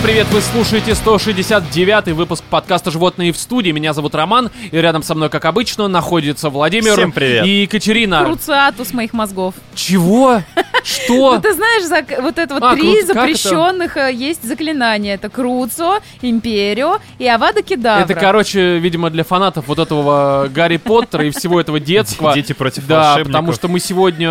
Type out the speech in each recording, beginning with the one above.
Всем привет, вы слушаете 169 выпуск подкаста «Животные в студии». Меня зовут Роман, и рядом со мной, как обычно, находится Владимир Всем привет. и Екатерина. Круциатус моих мозгов. Чего? Что? Ну, ты знаешь, зак- вот это вот А, три кру- как запрещенных э, есть заклинания. Это Круцо, Империо и Авада Кедавра. Это, короче, видимо, для фанатов вот этого Гарри Поттера и всего этого детского. Дети против Да, волшебников. потому что мы сегодня...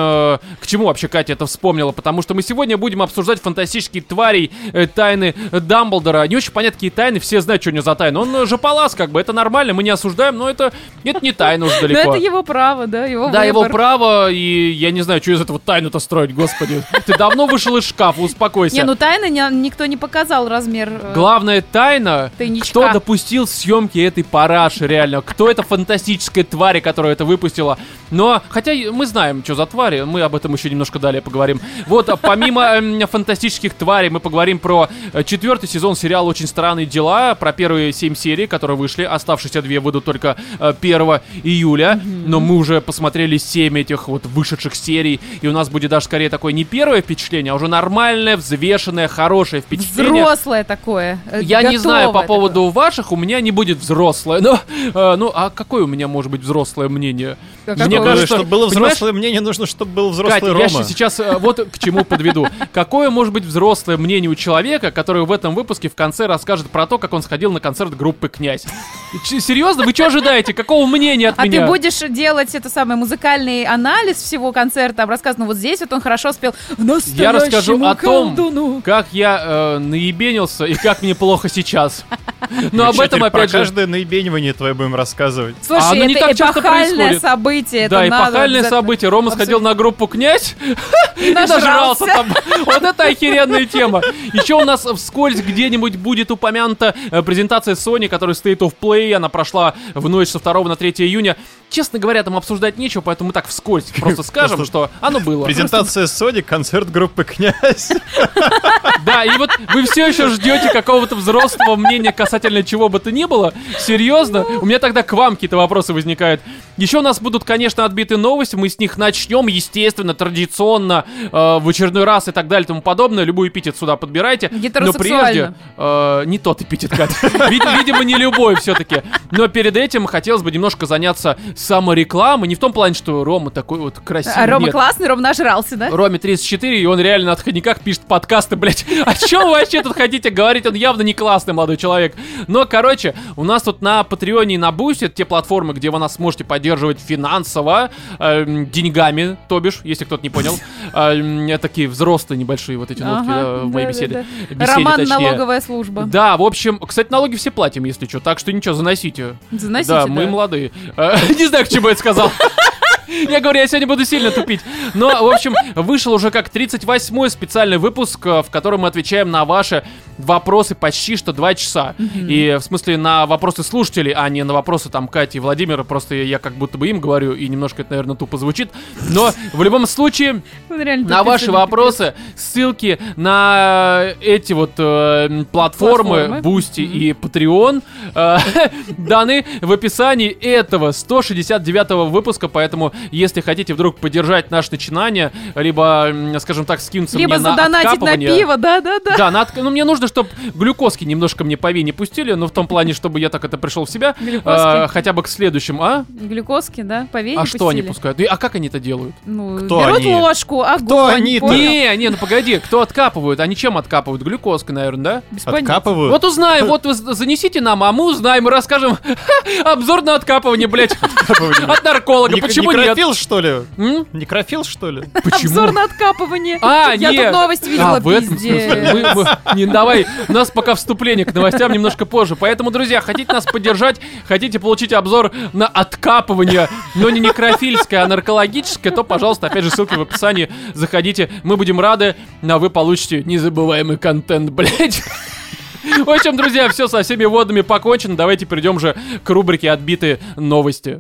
К чему вообще Катя это вспомнила? Потому что мы сегодня будем обсуждать фантастические твари, э, тайны Дамблдора. Не очень понятно, какие тайны, все знают, что у него за тайны. Он э, же палас, как бы, это нормально, мы не осуждаем, но это, это не тайна уже Но далеко. это его право, да, его Да, его выбор. право, и я не знаю, что из этого тайну-то строить, господи. Ты давно вышел из шкафа, успокойся. Не, ну тайны не- никто не показал размер. э, Главная тайна, Тайничка. кто допустил съемки этой параши, реально. Кто эта фантастическая тварь, которая это выпустила. Но, хотя мы знаем, что за твари, мы об этом еще немножко далее поговорим. Вот, а помимо эм, фантастических тварей, мы поговорим про э, четвертый сезон сериала «Очень странные дела», про первые семь серий, которые вышли. Оставшиеся две выйдут только э, 1 июля. Но мы уже посмотрели семь этих вот вышедших серий. И у нас будет даже скорее такое не первое впечатление, а уже нормальное, взвешенное, хорошее впечатление. Взрослое такое. э, Я не знаю по поводу ваших, у меня не будет взрослое. Но, э, ну, а какое у меня может быть взрослое мнение? А Мне какое? Кажется, чтобы было взрослое мнение, нужно, чтобы был взрослый Катя, Рома. я сейчас э, вот к чему подведу. Какое может быть взрослое мнение у человека, который в этом выпуске в конце расскажет про то, как он сходил на концерт группы «Князь»? Ч- Серьезно? Вы что ожидаете? Какого мнения от А меня? ты будешь делать это самый музыкальный анализ всего концерта, рассказано, вот здесь вот он хорошо спел. Я расскажу о том, колдуну. как я э, наебенился и как мне плохо сейчас. Но об этом, опять же... каждое наебенивание твое будем рассказывать. Слушай, А, ну это эпохальное событие. Да, эпохальное событие. Рома сходил на группу «Князь» и нажрался. там. Вот это охеренная тема. Еще у нас вскользь где-нибудь будет упомянута э, презентация Sony, которая State of Play. Она прошла в ночь со 2 на 3 июня. Честно говоря, там обсуждать нечего, поэтому мы так вскользь просто скажем, что оно было. Презентация Сони, концерт группы «Князь». Да, и вот вы все еще ждете какого-то взрослого мнения касательно чего бы то ни было. Серьезно? У меня тогда к вам какие-то вопросы возникают. Еще у нас будут, конечно, отбиты новости. Мы с них начнем, естественно, традиционно, э, в очередной раз и так далее и тому подобное. Любой эпитет сюда подбирайте. Но Гетеросексуально. Прежде... э, не тот эпитет, Катя. Вид- Видимо, не любой все-таки. Но перед этим хотелось бы немножко заняться саморекламой. Не в том плане, что Рома такой вот красивый. А Рома Нет. классный, Рома нажрался, да? Роме 34, и он реально на отходниках пишет подкасты, блять. О чем вы вообще тут хотите говорить? Он явно не классный молодой человек. Но, короче, у нас тут на Патреоне и на Бусте, те платформы, где вы нас сможете поддерживать финансово, эм, деньгами, то бишь, если кто-то не понял. Эм, такие взрослые небольшие вот эти нотки Ага, да, в моей да, беседе. да, Беседе, Роман точнее. налоговая служба. Да, в общем, кстати, налоги все платим, если что, так что ничего, заносите. Заносите, да, мы молодые. Э, Не знаю, к чему я это сказал. Я говорю, я сегодня буду сильно тупить. Но, в общем, вышел уже как 38-й специальный выпуск, э, в котором мы отвечаем на ваши вопросы почти что 2 часа. И, в смысле, на вопросы слушателей, а не на вопросы там Кати и Владимира. Просто я как будто бы им говорю, и немножко это, наверное, тупо звучит. Но, в любом случае, на ваши вопросы ссылки на эти вот э, платформы. Boosty и Patreon э, даны в описании этого 169 выпуска, поэтому если хотите вдруг поддержать наше начинание, либо, скажем так, скинуться Либо мне на задонатить на пиво, да-да-да. Да, на отк- ну мне нужно, чтобы глюкозки немножко мне по вене пустили, но в том плане, чтобы я так это пришел в себя, Глюкозки. э, хотя бы к следующему, а? Глюкозки, да, по вене А что они пустили. пускают? И- А как они это делают? Ну, Кто берут они? ложку, огонь, Кто понял? Не, не, ну погоди, кто откапывают? Они чем откапывают? Глюкозкой, наверное, да? Без. Откапывают. Вот узнаем, вот вы занесите нам, а мы узнаем и расскажем обзор на откапывание, блядь, от нарколога. Почему нет? Некрофил, что ли? М? Некрофил, что ли? Обзор на откапывание. А, Я не. тут новость видела, А, в этом пиздец. смысле. Мы- мы- не, давай, у нас пока вступление к новостям немножко позже. Поэтому, друзья, хотите нас поддержать, хотите получить обзор на откапывание, но не некрофильское, а наркологическое, то, пожалуйста, опять же, ссылки в описании. Заходите, мы будем рады, а вы получите незабываемый контент, блядь. В общем, друзья, все со всеми водами покончено. Давайте перейдем же к рубрике «Отбитые новости».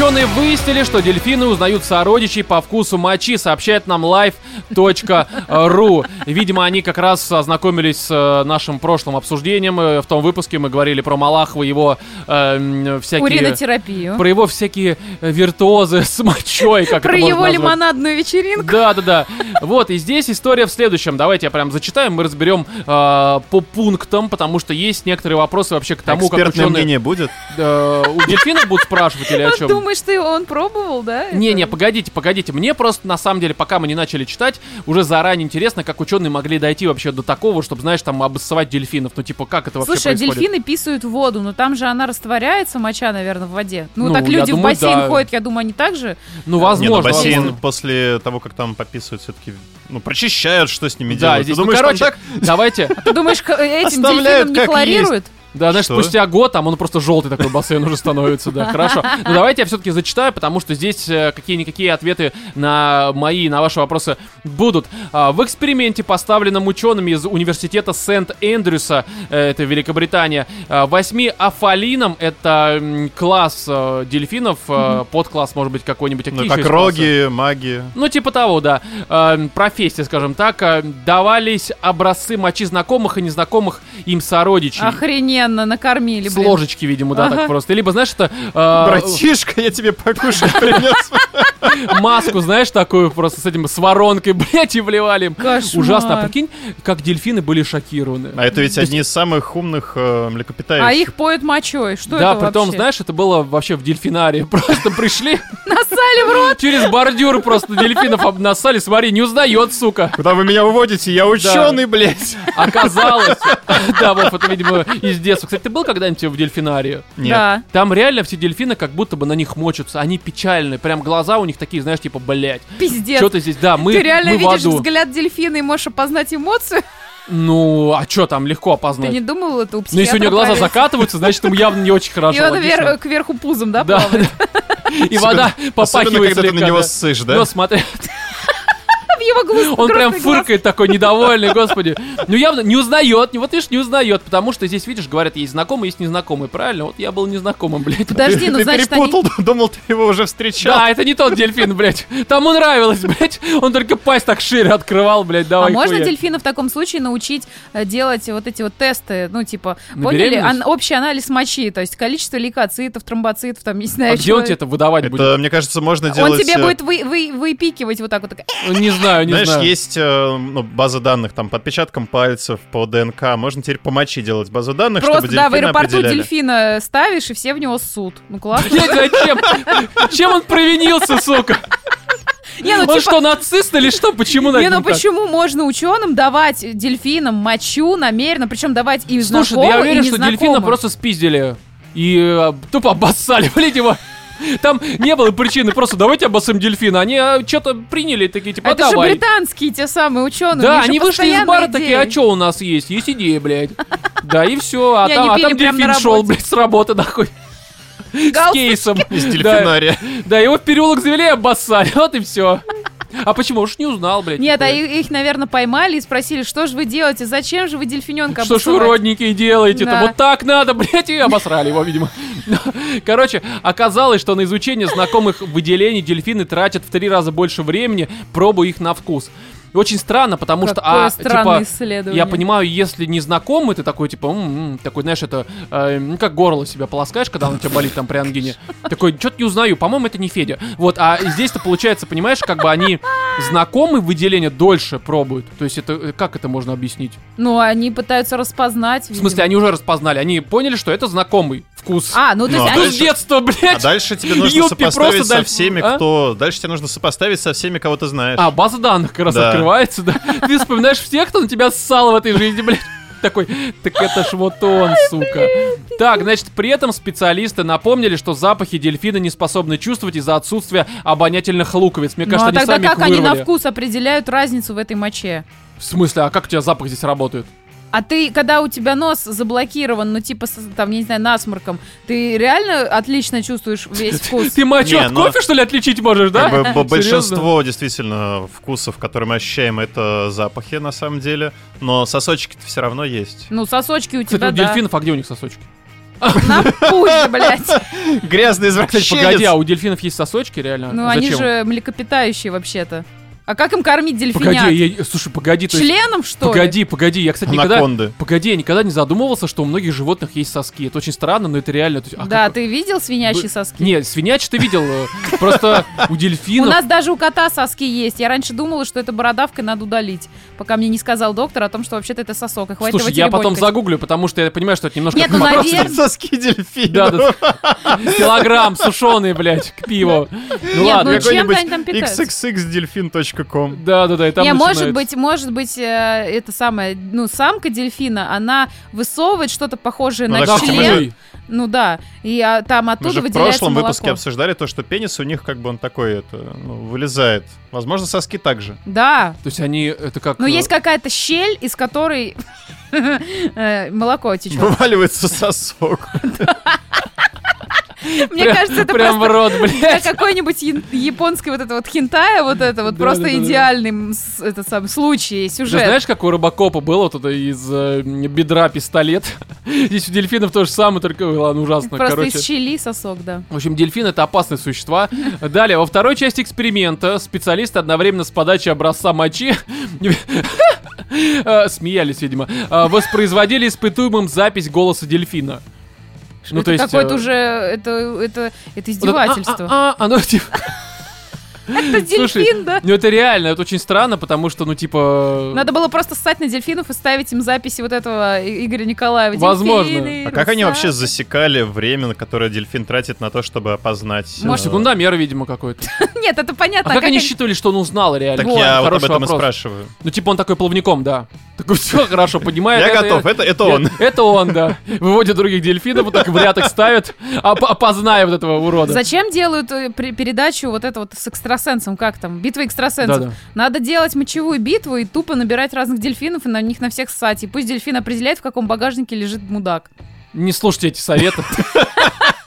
Ученые выяснили, что дельфины узнают сородичей по вкусу мочи, сообщает нам live.ru. Видимо, они как раз ознакомились с э, нашим прошлым обсуждением. Э, В том выпуске мы говорили про Малахова, его э, всякие... Уринотерапию. Про его всякие э, виртуозы с мочой, как Про его лимонадную вечеринку. Да, да, да. Вот, и здесь история в следующем. Давайте я прям зачитаю, мы разберем э, по пунктам, потому что есть некоторые вопросы вообще к тому, как Экспертное ученые... мнение будет? Э, у дельфинов будут спрашивать или о чем? Думаешь, ты он пробовал, да? Не-не, это? погодите, погодите. Мне просто, на самом деле, пока мы не начали читать, уже заранее интересно, как ученые могли дойти вообще до такого, чтобы, знаешь, там, обоссывать дельфинов. Ну, типа, как это вообще Слушай, а происходит? дельфины писают в воду, но там же она растворяется, моча, наверное, в воде. Ну, Ну, так люди думаю, в бассейн да. ходят, я думаю, они так же. Ну, Не, возможно. ну бассейн возможно. после того, как там пописывают, все-таки, ну, прочищают, что с ними Да, делают. здесь, Ты ну, думаешь, короче, там так? давайте. Ты думаешь, к- этим дельфинам не хлорируют? Да, знаешь, Что? спустя год там он просто желтый такой бассейн уже становится, да, хорошо. Но давайте я все-таки зачитаю, потому что здесь э, какие-никакие ответы на мои, на ваши вопросы будут. А, в эксперименте, поставленном учеными из университета Сент-Эндрюса, э, это Великобритания, э, восьми афалинам, это класс э, дельфинов, подкласс, может быть, какой-нибудь. А Ну, как роги, маги. Ну, типа того, да. Э, профессия, скажем так. давались образцы мочи знакомых и незнакомых им сородичей. Охрененно, накормили, С блин. ложечки, видимо, да, так Ага. просто. Либо, знаешь, это э, Братишка, я тебе покушать принес. маску, знаешь, такую просто с этим, с воронкой, блядь, и вливали им. Кошмар. Ужасно. А прикинь, как дельфины были шокированы. А это ведь одни из самых умных э, млекопитающих. А их поют мочой. Что да, это притом, вообще? знаешь, это было вообще в дельфинарии. Просто пришли, Насали в рот. через бордюр просто дельфинов обнасали. Смотри, не узнает, сука. Куда вы меня уводите? Я ученый, блядь. Оказалось. Да, Вов, это, видимо, из детства. Кстати, ты был когда-нибудь в дельфинарии? Нет. Да. Там реально все дельфины как будто бы на них мочатся. Они печальные. Прям глаза у них такие, знаешь, типа, блядь. Пиздец. Что ты здесь? Да, мы, Ты реально мы в видишь аду. взгляд дельфина и можешь опознать эмоцию? Ну, а что там легко Ты опознать? не думал это у Ну, если у нее глаза закатываются, значит, ему явно не очень хорошо. И он вверх, кверху пузом, да, Да, плавает? И вода Особенно, попахивает когда ты на него да. ссышь, Ну, да? смотри, Глаз- он прям фыркает такой недовольный, господи. Ну, явно не узнает, вот видишь, не узнает, потому что здесь, видишь, говорят, есть знакомые, есть незнакомые, правильно? Вот я был незнакомым, блядь. Подожди, ну Ты значит они... перепутал, думал, ты его уже встречал. Да, это не тот дельфин, блядь. Тому нравилось, блядь. Он только пасть так шире открывал, блядь, А давай. можно хуяк. дельфина в таком случае научить э, делать вот эти вот тесты, ну, типа, На поняли? общий анализ мочи, то есть количество лейкоцитов, тромбоцитов, там, не знаю, А где он тебе это выдавать будет? Мне кажется, можно Он делать... тебе э, будет вы- вы- выпикивать вот так вот. так, «Э, Ну, Не знаю, не Знаешь, знаю. есть э, ну, база данных там по отпечаткам пальцев, по ДНК. Можно теперь по мочи делать базу данных, Просто, чтобы да, в аэропорту определяли. дельфина ставишь, и все в него ссут. Ну, классно. Блядь, зачем? Чем он провинился, сука? Не, ну, Он типа, что, нацист или что? Почему Не, ну так? почему можно ученым давать дельфинам мочу намеренно, причем давать и Слушай, да я уверен, что дельфина просто спиздили и э, тупо обоссали, блядь, его. Там не было причины, просто давайте обоссым дельфина. Они что-то приняли, такие, типа, Это же давай. британские те самые ученые. Да, они вышли из бара такие, а что у нас есть? Есть идея, блядь. Да, и все. А там, а там дельфин шел, блядь, с работы, нахуй. С кейсом. Из Да, дельфинария. Да, его в переулок завели и обоссали. Вот и все. А почему? Уж не узнал, блядь. Нет, а их, наверное, поймали и спросили, что же вы делаете, зачем же вы дельфиненка Что ж вы, родники, делаете-то? Да. Вот так надо, блядь, и обосрали его, видимо. Короче, оказалось, что на изучение знакомых выделений дельфины тратят в три раза больше времени, пробуя их на вкус. И очень странно, потому что, Какое а, типа, исследование. я понимаю, если не знакомый, ты такой, типа, м-м, такой, знаешь, это, э, ну, как горло себя полоскаешь, когда он у тебя болит там при ангине. Такой, что-то не узнаю, по-моему, это не Федя. Вот, а здесь-то получается, понимаешь, как бы они знакомые выделения дольше пробуют. То есть это, э, как это можно объяснить? Ну, они пытаются распознать. В смысле, они уже распознали, они поняли, что это знакомый вкус. А, ну то Ну, есть а Ну, они... с детства, А блядь! дальше тебе нужно Юппи сопоставить со дальше- всеми, а? кто... Дальше тебе нужно сопоставить со всеми, кого ты знаешь. А, база данных как раз Да. открывается, да? Ты вспоминаешь всех, кто на тебя ссал в этой жизни, блядь. Такой, так это ж вот он, сука. Так, значит, при этом специалисты напомнили, что запахи дельфина не способны чувствовать из-за отсутствия обонятельных луковиц. Мне Ну, кажется, а они тогда сами их как они на вкус определяют разницу в этой моче? В смысле, а как у тебя запах здесь работает? А ты, когда у тебя нос заблокирован, ну типа, с- там, я не знаю, насморком, ты реально отлично чувствуешь весь вкус? Ты мочу от но- кофе, что ли, отличить можешь, да? Большинство действительно вкусов, которые мы ощущаем, это запахи на самом деле. Но сосочки-то все равно есть. Ну, сосочки у тебя, у да. дельфинов, а где у них сосочки? На пусть, блядь. Грязный извращенец. погоди, а у дельфинов есть сосочки, реально? Ну, они же млекопитающие вообще-то. А как им кормить дельфинят? Погоди, я- слушай, погоди, то есть- Членом, что ли? Погоди, погоди, я, кстати, никогда... Анаконды. Погоди, я никогда не задумывался, что у многих животных есть соски. Это очень странно, но это реально... то есть, а Да, как- ты видел свинячьи Вы- соски? Нет, свинячий ты видел. э, Просто у У дельфинов... нас даже у кота соски есть. Я раньше думала, что это бородавкой надо удалить, пока мне не сказал доктор о том, что вообще-то это сосок, и хватит Слушай, я потом загуглю, потому что я понимаю, что это немножко... Нет, ну, наверное-. Соски дельфина. Да, да. Килограмм сушеный, блядь, к пиву. Ну Нет, ладно. ну какой- xxxdelfin.com. Да, да, да, и там Не, может быть, может быть, э, это самое, ну, самка дельфина, она высовывает что-то похожее Ну, на так член. Ой, Ну да, и а, там Мы оттуда же в выделяется прошлом молоко. выпуске обсуждали то, что пенис у них как бы он такой, это, ну, вылезает. Возможно, соски также. Да, То есть они, это как... но э, есть какая-то щель, из которой э, молоко течет. Вываливается сосок. Мне кажется, это Прям в рот, блядь. какой-нибудь японской вот это вот хентая, вот это вот просто идеальный этот самый случай, сюжет. знаешь, как у рыбакопа было вот это из э, бедра пистолет? Здесь у дельфинов то же самое, только, ладно, ужасно, Просто из щели сосок, да. В общем, дельфин это опасные существа. Далее, во второй части эксперимента специалисты одновременно с подачей образца мочи э, смеялись, видимо, э, воспроизводили испытуемым запись голоса дельфина. Ну, это то есть, какое-то э, уже, это, это, это Вот издевательство. а, а, а, оно типа... Это Слушай, дельфин, да? Ну это реально, это очень странно, потому что, ну типа... Надо было просто ссать на дельфинов и ставить им записи вот этого Игоря Николаева. Возможно. Дельфины, А как они вообще засекали время, на которое дельфин тратит на то, чтобы опознать... Может, э, Секундомер, видимо, какой-то. Нет, это понятно. А как они считывали, что он узнал реально? Так я вот об этом и спрашиваю. Ну, типа он такой плавником, да. Такой, все хорошо, понимает. Я это- готов, это, это он. Это он, да. Выводит других дельфинов, вот так в ряд их ставит, оп- опозная вот этого урода. Зачем делают э, передачу вот это вот с экстрасенсом? Как там? Битва экстрасенсов. Да-да. Надо делать мочевую битву и тупо набирать разных дельфинов и на них на всех ссать. И пусть дельфин определяет, в каком багажнике лежит мудак. Не слушайте эти советы.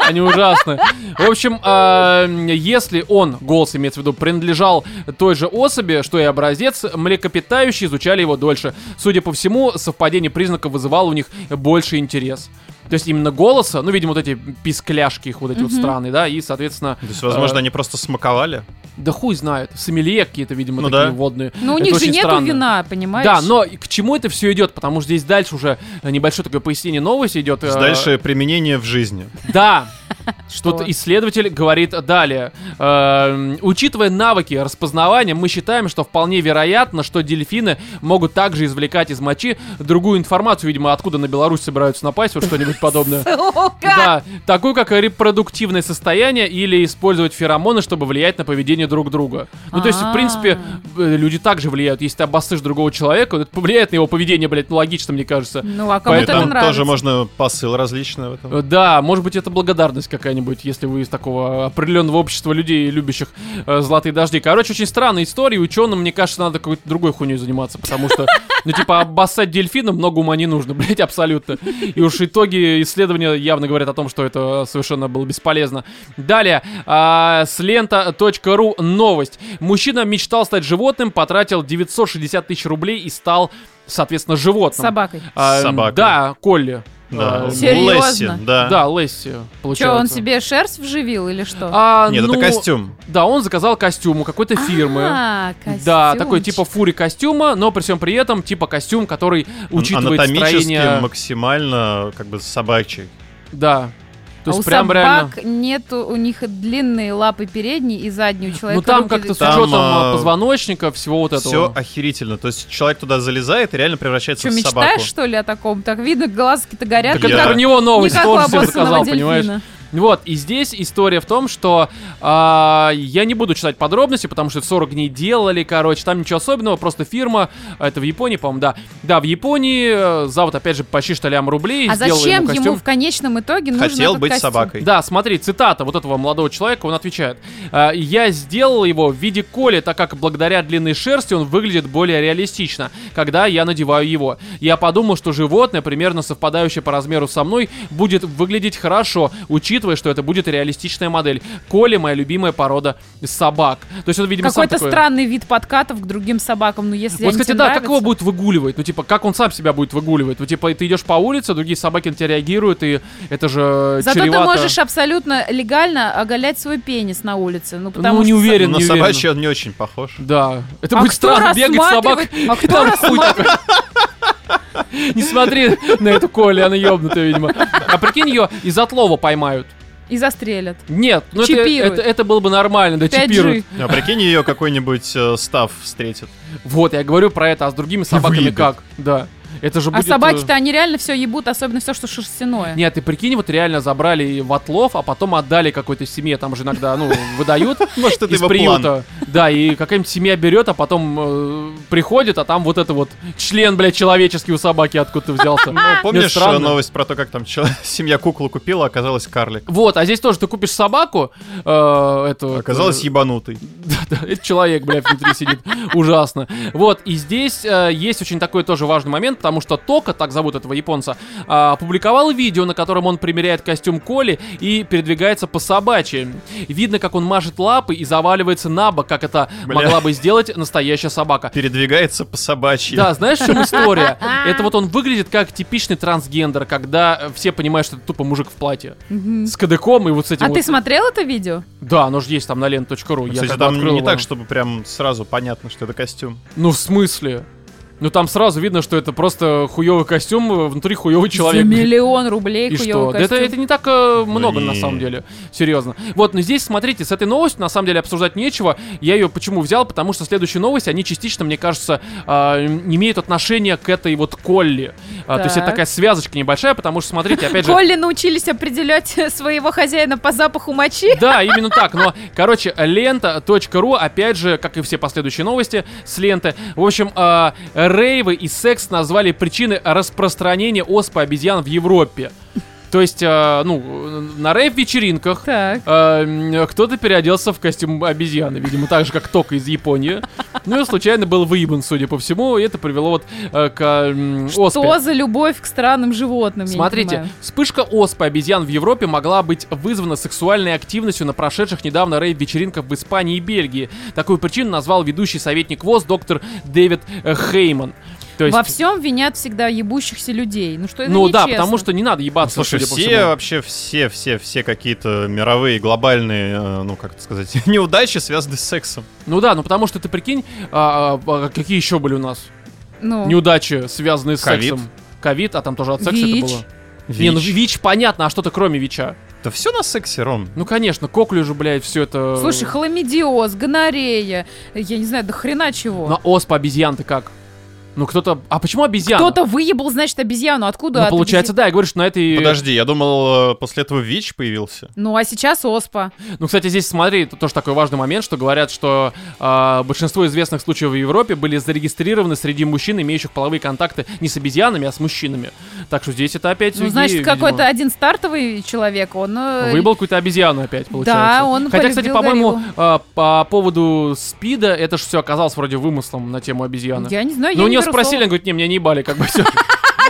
Они ужасны. В общем, а, если он, голос имеется в виду, принадлежал той же особи, что и образец, млекопитающие изучали его дольше. Судя по всему, совпадение признаков вызывало у них больше интерес. То есть именно голоса, ну, видимо, вот эти пискляшки их вот эти вот Мгм. странные, да, и, соответственно, То есть, возможно, э, они просто смаковали. да хуй знает, сомелье какие-то, видимо, Ну такие да. водные. Но у Это них же нету странно. вина, понимаешь? Да, но к чему это все идет? Потому что здесь дальше уже небольшое такое пояснение новости идет. То есть э, дальше применение в жизни. Да. Что? Тут исследователь говорит далее. Эм, учитывая навыки распознавания, мы считаем, что вполне вероятно, что дельфины могут также извлекать из мочи другую информацию, видимо, откуда на Беларусь собираются напасть, вот что-нибудь подобное. Сука! Да, такую как репродуктивное состояние или использовать феромоны, чтобы влиять на поведение друг друга. Ну, то есть, в принципе, э, люди также влияют. Если ты обоссышь другого человека, это повлияет на его поведение, блядь, ну, логично, мне кажется. Ну, а кому-то это там нравится. тоже можно посыл различный в этом. Э, Да, может быть, это благодарность какая-нибудь, если вы из такого определенного общества людей, любящих э, золотые дожди. Короче, очень странная история, и ученым, мне кажется, надо какой-то другой хуйней заниматься, потому что, ну, типа, обоссать дельфина много ума не нужно, блядь, абсолютно. И уж итоги исследования явно говорят о том, что это совершенно было бесполезно. Далее, а, с лента.ру новость. Мужчина мечтал стать животным, потратил 960 тысяч рублей и стал, соответственно, животным. Собакой. А, Собакой. Да, Колли. Да. А, Серьезно? Лесси, да. да, Лесси, получается. он себе шерсть вживил или что? А, Нет, ну, это костюм. Да, он заказал костюм у какой-то фирмы. А, Да, такой типа фури костюма, но при всем при этом типа костюм, который учитывает Анатомически строение. максимально как бы собачий. Да. То а есть у прям реально. собак нету, у них длинные лапы передние и задние у человека. Ну там как-то с Там, учетом а, а, позвоночника, всего вот Все этого. охерительно. То есть человек туда залезает и реально превращается Что, в мечтаешь, собаку. что ли, о таком? Так видно, глазки-то горят. Так Я- это про него новость Никакого тоже всем заказал, понимаешь? Вот, и здесь история в том, что а, я не буду читать подробности, потому что это 40 дней делали, короче, там ничего особенного, просто фирма, это в Японии, по-моему, да. Да, в Японии, э, завод, опять же, почти что лям рублей, А зачем ему костюм. ему в конечном итоге нужен Хотел этот быть костюм? собакой. Да, смотри, цитата вот этого молодого человека, он отвечает. «А, Я сделал его в виде коли, так как благодаря длинной шерсти он выглядит более реалистично, когда я надеваю его. Я подумал, что животное, примерно совпадающее по размеру со мной, будет выглядеть хорошо, учитывая учитывая, что это будет реалистичная модель. Коли моя любимая порода собак. То есть он, видимо, Какой-то такой- странный вид подкатов к другим собакам, ну если Вот, кстати, да, как нравятся. его будет выгуливать? Ну, типа, как он сам себя будет выгуливать? Ну, типа, ты идешь по улице, другие собаки на тебя реагируют, и это же Зато чревато. ты можешь абсолютно легально оголять свой пенис на улице. Ну, потому Ну, не что уверен, На не уверен. собачий он не очень похож. Да. Это А будет странно бегать собак. а кто. Не смотри на эту Коли, она ёбнутая, видимо. А прикинь, ее из отлова поймают. И застрелят. Нет, ну это, это, это было бы нормально, да, 5G. чипируют. А прикинь, ее какой-нибудь э, став встретит. Вот, я говорю про это, а с другими собаками как? Да. Это же А будет... э, собаки-то они реально все ебут, особенно все, что шерстяное. Нет, ты прикинь, вот реально забрали в отлов, а потом отдали какой-то семье, там же иногда, ну, выдают Может, это из его приюта. план. Да, и какая-нибудь семья берет, а потом э, приходит, а там вот это вот член, блядь, человеческий у собаки откуда-то взялся. Ну, помнишь э, новость про то, как там семья куклу купила, а оказалась карлик? Вот, а здесь тоже ты купишь собаку, э, эту... Оказалась э, ебанутый. Да, это человек, блядь, внутри сидит. Ужасно. Вот, и здесь э, есть очень такой тоже важный момент, потому что Тока, так зовут этого японца, а, опубликовал видео, на котором он примеряет костюм Коли и передвигается по собачьи. Видно, как он машет лапы и заваливается на бок, как это Бля. могла бы сделать настоящая собака. Передвигается по собачьи. Да, знаешь, в чем история? Это вот он выглядит как типичный трансгендер, когда все понимают, что это тупо мужик в платье. С кадыком и вот с этим А вот. ты смотрел это видео? Да, оно же есть там на лент.ру. Я Кстати, там не его- так, чтобы прям сразу понятно, что это костюм. Ну, в смысле? Ну, там сразу видно, что это просто хуёвый костюм, э, внутри хуёвый человек. За миллион рублей И хуёвый что? Да это, костюм. это не так э, много, на не. самом деле. Серьезно. Вот, но здесь, смотрите, с этой новостью, на самом деле, обсуждать нечего. Я ее почему взял? Потому что следующие новости, они частично, мне кажется, э, имеют отношение к этой вот Колли. А, то есть это Так. такая связочка небольшая, потому что, смотрите, опять же... Колли научились определять своего хозяина по запаху мочи. Да, именно так. Но, короче, лента.ру, опять же, как и все последующие новости с ленты. В общем, э, рейвы и секс назвали причиной распространения оспы обезьян в Европе. То есть, э, ну, на рейв-вечеринках э, кто-то переоделся в костюм обезьяны, видимо, так же, как Тока из Японии. Ну и случайно был выебан, судя по всему, и это привело вот э, к м, оспе. Что за любовь к странным животным? Смотрите, вспышка оспы обезьян в Европе могла быть вызвана сексуальной активностью на прошедших недавно рейв-вечеринках в Испании и Бельгии. Такую причину назвал ведущий советник ВОЗ доктор Дэвид э, Хейман. То есть, Во всем винят всегда ебущихся людей. Ну что это ну да, нечестно. потому что не надо Ну, ебаться, слушай, судя по все всему. вообще, все, все, все какие-то мировые, глобальные, э, ну, как это сказать, неудачи связаны с сексом. Ну да, ну потому что ты прикинь, а, а, а какие еще были у нас Ну, неудачи, связанные с Ковид. сексом? Ковид, а там тоже от секса ВИЧ. это было. Не, ну ВИЧ. ВИЧ понятно, а что-то кроме ВИЧа? Да все на сексе, Ром. Ну конечно, коклюжу, блядь, все это... Слушай, хламидиоз, гонорея, я не знаю, до хрена чего. На оспа обезьян-то как? Ну кто-то... А почему обезьян? Кто-то выебал, значит, обезьяну. Откуда? Ну, от получается, обезьян? да, я говорю, что на этой... Подожди, я думал, э, после этого ВИЧ появился. Ну, а сейчас оспа. Ну, кстати, здесь смотри, это тоже такой важный момент, что говорят, что а, большинство известных случаев в Европе были зарегистрированы среди мужчин, имеющих половые контакты не с обезьянами, а с мужчинами. Так что здесь это опять... Ну, геи, значит, видимо. какой-то один стартовый человек, он... э, Выбрал какую-то обезьяну опять, получается. Да, он Хотя, кстати, полюбил по-моему, гориллу. а, по поводу СПИДа, это же все оказалось вроде вымыслом на тему обезьяны. Я не знаю, Но я у не нее спросили, она говорит, не, меня не ебали, как бы все.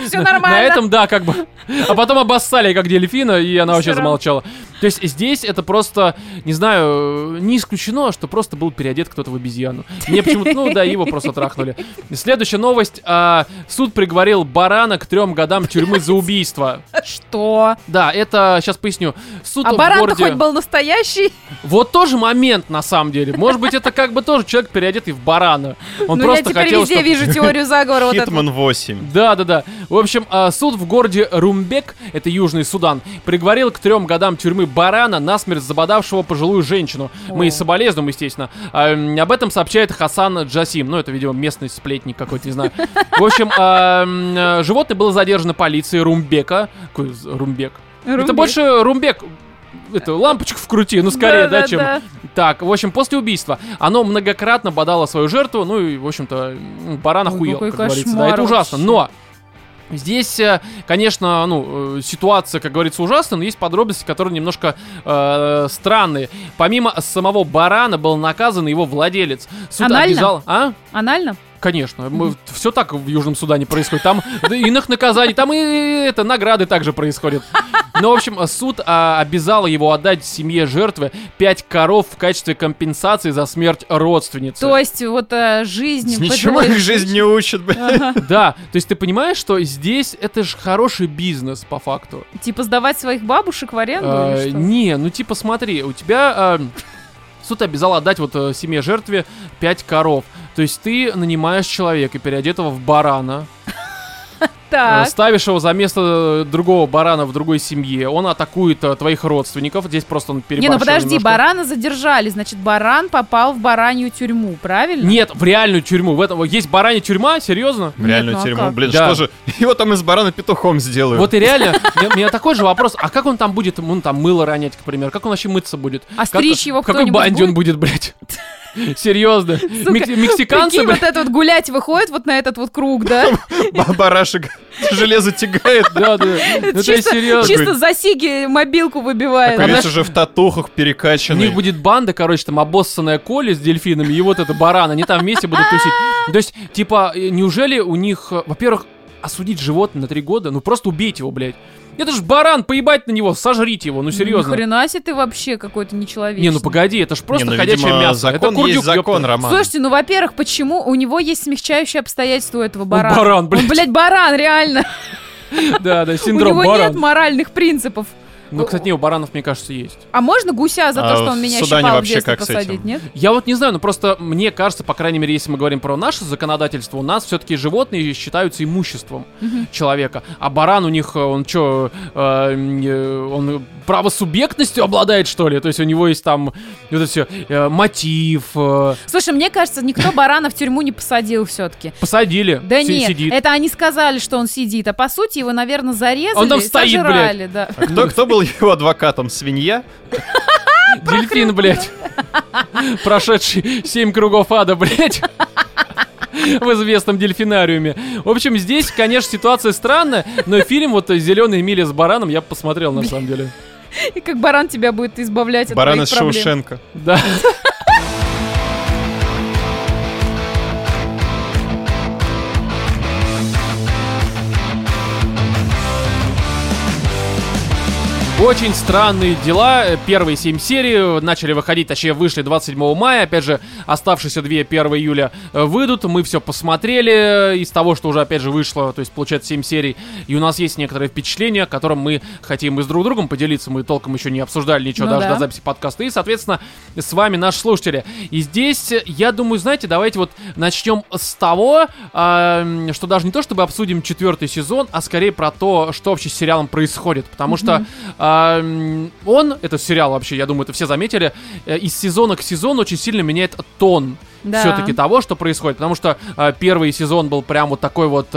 Все нормально. На этом, да, как бы. А потом обоссали, как дельфина, и она вообще замолчала. То есть здесь это просто, не знаю, не исключено, что просто был переодет кто-то в обезьяну. Мне почему-то, ну да, его просто трахнули. Следующая новость. а, суд приговорил барана к трем годам тюрьмы за убийство. Что? Да, это, сейчас поясню. Суд А баран городе... хоть был настоящий? Вот тоже момент, на самом деле. Может быть, это как бы тоже человек, переодетый в барана. Он ну, я просто теперь хотел, везде чтоб- вижу теорию заговора. Хитман 8. Да, да, да. В общем, а, суд в городе Румбек, это Южный Судан, приговорил к трем годам тюрьмы барана насмерть забодавшего пожилую женщину. Мы и соболезнуем, естественно. А, м, об этом сообщает Хасан Джасим. Ну, это, видимо, местный сплетник какой-то, не знаю. В общем, а, м, а, животное было задержано полицией Румбека. Какой Румбек? Это больше Румбек. Это лампочку вкрути, ну скорее, да, чем... Да-да-да. Так, в общем, после убийства оно многократно бодало свою жертву, ну и, в общем-то, баран Ой, охуел, какой как говорится. Да, это ужасно. Но Здесь, э, конечно, ну, э, ситуация, как говорится, ужасная, но есть подробности, которые немножко э, странные. Помимо самого барана был наказан его владелец. Суд Анально? обязал... А? Анально? Конечно, все так в Южном Судане происходит. Там иных наказаний, там и это награды также происходят. Ну, в общем, суд а, обязал его отдать семье жертвы 5 коров в качестве компенсации за смерть родственницы. То есть вот а, жизнь... Ничего их жизнь не учат, блядь. Ага. Да, то есть ты понимаешь, что здесь это же хороший бизнес по факту. Типа сдавать своих бабушек в аренду а, или что? Не, ну типа смотри, у тебя... А, суд обязал отдать вот э, семье жертве 5 коров. То есть ты нанимаешь человека, переодетого в барана, так. Ставишь его за место другого барана в другой семье, он атакует э, твоих родственников. Здесь просто он переборщил Не, ну подожди, немножко. барана задержали, значит, баран попал в баранью тюрьму, правильно? Нет, в реальную тюрьму. В этом есть баранья тюрьма, серьезно? В реальную ну а тюрьму. как? Блин, Да. что же? Его там из барана петухом сделают. Вот и реально, у меня такой же вопрос, а как он там будет, ну там мыло ронять, к примеру, как он вообще мыться будет? А Как- стричь его В какой кто-нибудь банде он будет, блядь? Серьезно. Мек- Мексиканцы, Прикинь, блядь, вот этот вот гулять выходит вот на этот вот круг, да? Ба- Барашек железо тягает. да, да. То есть Чисто, серьезно. чисто за сиги мобилку выбивает. А весь знаешь- уже в татухах У перекачанный. них будет банда, короче, там обоссанная Коля с дельфинами и вот это баран. Они там вместе будут тусить. То есть, типа, э, неужели у них, э, во-первых, осудить животное на три года? Ну просто убейте его, блядь. Это ж баран, поебать на него, сожрите его, ну Ни серьезно. хрена себе ты вообще какой-то нечеловечный. Не, ну погоди, это ж просто Не, ну, ходячее видимо, мясо. Закон это курдюк, есть закон, ёпта. Роман. Слушайте, ну, во-первых, почему у него есть смягчающие обстоятельства у этого барана? баран, блядь. Он, блядь, баран, реально. Да, да, У синдром него нет моральных принципов. Ну, кстати, не, у баранов, мне кажется, есть. А можно гуся за то, А что он меня Судане щипал в вообще детстве как с посадить, этим? нет? Я вот не знаю, ну просто мне кажется, по крайней мере, если мы говорим про наше законодательство, у нас все-таки животные считаются имуществом человека. А баран у них, э, он что, он правосубъектностью обладает, что ли? То есть у него есть там вот это все, мотив, э, Слушай, мне кажется, никто барана в тюрьму не посадил все-таки. посадили, Да нет, сидит. это они сказали, что он сидит, а по сути его, наверное, зарезали Он там и стоит, сожрали, да. А кто, кто был его адвокатом? Свинья? Дельфин, блядь. Прошедший семь кругов ада, блядь. В известном дельфинариуме. В общем, здесь, конечно, ситуация странная, но фильм вот «Зеленая миля с бараном» я бы посмотрел, на самом деле. И как баран тебя будет избавлять от Баран из проблем. Шоушенка. Да. Очень странные дела. Первые семь серий начали выходить, точнее вышли 27 мая. Опять же, оставшиеся две 1 июля э, выйдут. Мы все посмотрели из того, что уже опять же вышло. То есть, получается, 7 серий. И у нас есть некоторые впечатления, которым мы хотим и с друг другом поделиться. Мы толком еще не обсуждали ничего, Ну даже да. до записи подкаста. И, соответственно, с вами наши слушатели. И здесь, э, я думаю, знаете, давайте вот начнем с того, а, что даже не то, чтобы обсудим четвертый сезон, а скорее про то, что вообще с сериалом происходит. Потому что а, м, он, этот сериал вообще, я думаю, это все заметили, э, из сезона к сезону очень сильно меняет тон Да. все-таки того, что происходит. Потому что а, первый сезон был прям вот такой вот...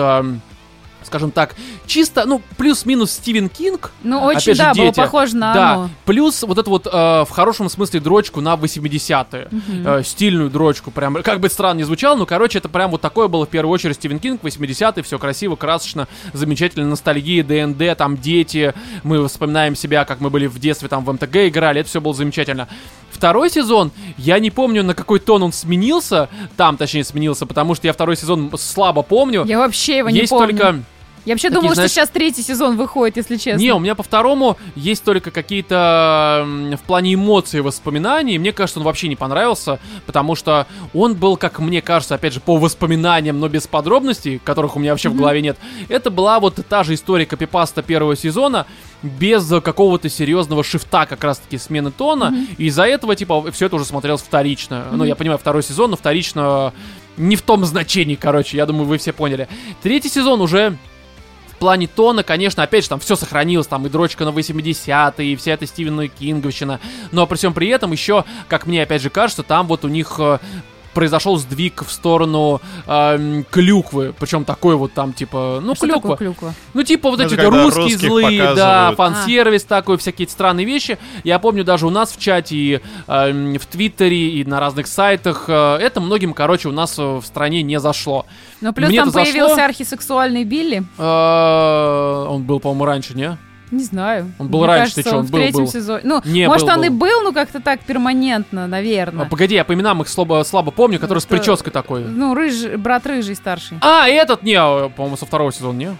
Скажем так, чисто, ну, плюс-минус Стивен Кинг, Ну, очень, же, да, было дети. похоже на да, оно. плюс вот эту вот э, в хорошем смысле дрочку на 80-е. Э, стильную дрочку, прям, как бы странно не звучало, но, короче, это прям вот такое было в первую очередь Стивен Кинг, 80-е, все красиво, красочно, замечательно, ностальгия, ДНД, там дети, мы вспоминаем себя, как мы были в детстве, там в MTG играли, это все было замечательно. Второй сезон, я не помню, на какой тон он сменился, там, точнее, сменился, потому что я второй сезон слабо помню. Я вообще его не Есть помню. только... Я вообще такие, думала, знаешь- что сейчас третий сезон выходит, если честно. Не, у меня по второму есть только какие-то в плане эмоций воспоминаний. Мне кажется, он вообще не понравился, потому что он был, как мне кажется, опять же, по воспоминаниям, но без подробностей, которых у меня вообще в голове нет. Это была вот та же история копипаста первого сезона, без какого-то серьезного шифта, как раз-таки смены тона. И из-за этого, типа, все это уже смотрелось вторично. Ну, я понимаю, второй сезон, но вторично не в том значении, короче. Я думаю, вы все поняли. Третий сезон уже плане тона, конечно, опять же, там все сохранилось, там и дрочка на 80-е, и вся эта Стивена Кинговщина. Но при всем при этом еще, как мне опять же кажется, там вот у них э, произошел сдвиг в сторону эм, клюквы. Причем такой вот там, типа, ну, Что клюква. такое клюква? Ну, типа вот Это эти вот когда русские злые, да, показывают. фан-сервис такой, всякие странные вещи. Я помню даже у нас в чате и эм, в Твиттере, и на разных сайтах. э, это многим, короче, у нас э, в стране не зашло. Ну, плюс Мне там это зашло. появился архисексуальный Билли. Э, Он был, по-моему, раньше, не? Не знаю. Он был Мне раньше, ты кажется, чё, он он в был, третьем был. сезоне. Ну, Не, может, был, он и был. был, ну, как-то так перманентно, А, наверное. Погоди, я по именам их слабо, слабо помню, который с Это- прической такой. Ну, рыжий, брат рыжий старший. А, этот, не, по-моему, со второго сезона, не?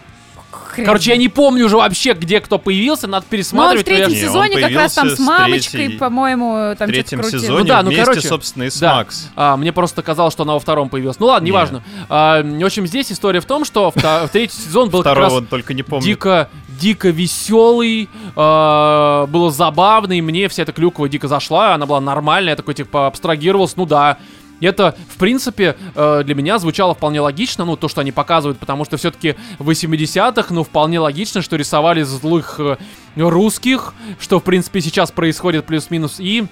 Хрен Короче, я не помню уже вообще, где кто появился, надо Ну, он в пересматривать. но я третьем Не, он сезоне как раз там с с мамочкой, третьей- по-моему, В там третьем что-то крутил. сезоне Ну да, ну, вместе, короче, собственно, и с да. Макс. А, мне просто казалось, что она во втором появилась. Ну ладно, Не. неважно. А, в общем, здесь история в том, что вта- третий сезон был как раз Второго только не помню. дико, дико веселый, а, было забавно, и мне вся эта клюква дико зашла, она была нормальная, я такой типа абстрагировался, ну да. Это, в принципе, э, для меня звучало вполне логично, ну, то, что они показывают, потому что все-таки в 80-х, ну, вполне логично, что рисовали злых э, русских, что, в принципе, сейчас происходит плюс-минус, и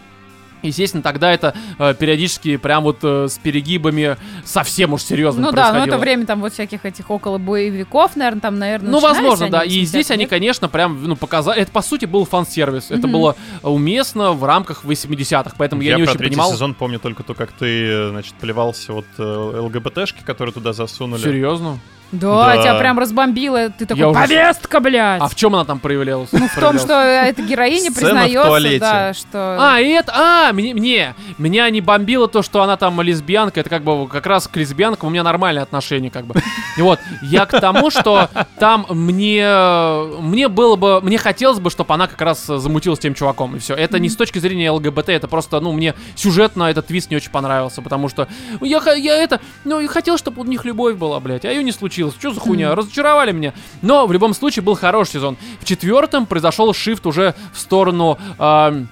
Естественно, тогда это э, периодически прям вот э, с перегибами совсем уж серьезно Ну да, но это время там вот всяких этих около боевиков, наверное, там, наверное, Ну, возможно, да. И здесь 80-х, они, конечно, прям, ну, показали. Это, по сути, был фан-сервис. Это Мгм. было уместно в рамках 80-х. Поэтому я, Я не про очень третий понимал. сезон помню только то, как ты, э, значит, плевался вот э, ЛГБТшки, которые туда засунули. Серьезно? Да, Да. тебя прям разбомбило. Ты такой, Я уже- повестка, блядь! А в чем она там проявлялась? Ну, в том, что эта героиня признается, туалете. да, что... А, и это, а, мне, мне, меня не бомбило то, что она там лесбиянка, это как бы как раз к лесбиянкам у меня нормальные отношения, как бы. И вот, я к тому, что там мне, мне было бы, мне хотелось бы, чтобы она как раз замутила с тем чуваком, и все. Это не с точки зрения ЛГБТ, это просто, ну, мне сюжетно этот твист не очень понравился, потому что я, х- я это, ну, и хотел, чтобы у них любовь была, блядь, а ее не случилось. Что за хуйня? Разочаровали меня. Но в любом случае был хороший сезон. В четвертом произошел шифт уже в сторону... ам,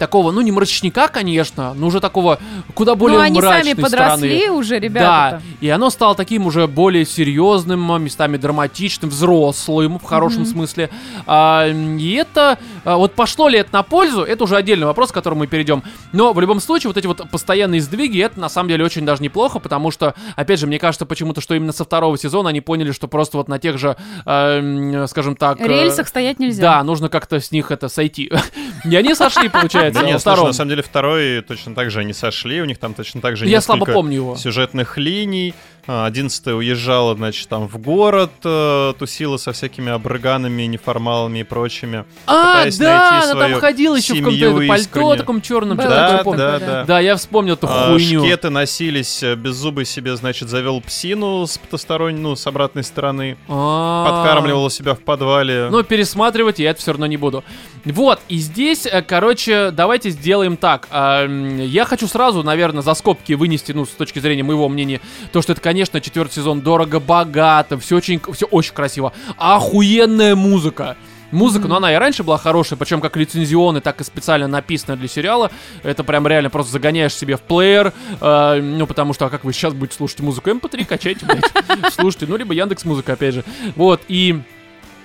такого, ну не мрачника, конечно, но уже такого куда более ну, они мрачной сами подросли стороны. уже, Да, ребята. и оно стало таким уже более серьезным, а, местами драматичным, взрослым в хорошем Мгм. смысле. А, и это, а, вот пошло ли это на пользу, это уже отдельный вопрос, к которому мы перейдем. Но в любом случае, вот эти вот постоянные сдвиги, это на самом деле очень даже неплохо, потому что, опять же, мне кажется почему-то, что именно со второго сезона они поняли, что просто вот на тех же, м, скажем так... э, Рельсах стоять нельзя. Да, нужно как-то с них это сойти. И они сошли, получается, Да во нет, слушай, втором. на самом деле второй точно так же они сошли, у них там точно так же Я слабо помню его. сюжетных линий. А, Одиннадцатая уезжала, значит, там в город, э, тусила со всякими обрыганами, неформалами и прочими. А, пытаясь да, найти она там ходила еще в каком-то пальто таком черном, Да, да, да. да. Да, я вспомнил эту А, хуйню. Шкеты носились, э, беззубый себе, значит, завел псину с потусторонней, ну, с обратной стороны. А. Подкармливал у себя в подвале. Но пересматривать я это все равно не буду. Вот, и здесь, э, короче, давайте сделаем так. А, м, Я хочу сразу, наверное, за скобки вынести, ну, с точки зрения моего мнения, то, что это, конечно, четвертый сезон дорого-богато, все очень, все очень красиво. Охуенная музыка. Музыка, ну она и раньше была хорошая, причем как лицензионная, так и специально написанная для сериала. Это прям реально просто загоняешь себе в плеер. э, ну, потому что, а как вы сейчас будете слушать музыку? MP3 качайте, блядь. Слушайте, ну, либо Яндекс Музыка, опять же. Вот, и...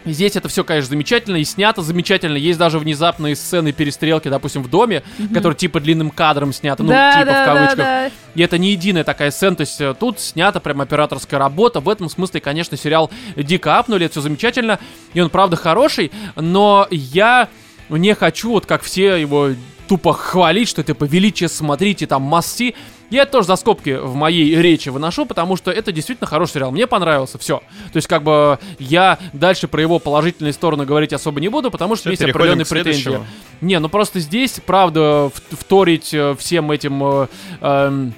Здесь это все, конечно, замечательно и снято замечательно. Есть даже внезапные сцены перестрелки, допустим, в доме, которые типа длинным кадром сняты, ну, да, типа да, в да, кавычках. да. И это не единая такая сцена, то есть э, тут снята прям операторская работа. В этом смысле, конечно, сериал дико апнули, это все замечательно. И он, правда, хороший, но я не хочу, вот как все его тупо хвалить, что типа величие, смотрите, там масси. Я это тоже за скобки в моей речи выношу, потому что это действительно хороший сериал. Мне понравился, все. То есть, как бы я дальше про его положительные стороны говорить особо не буду, потому что Всё, есть определенные претензии. Не, ну просто здесь, правда, вторить э, всем этим э,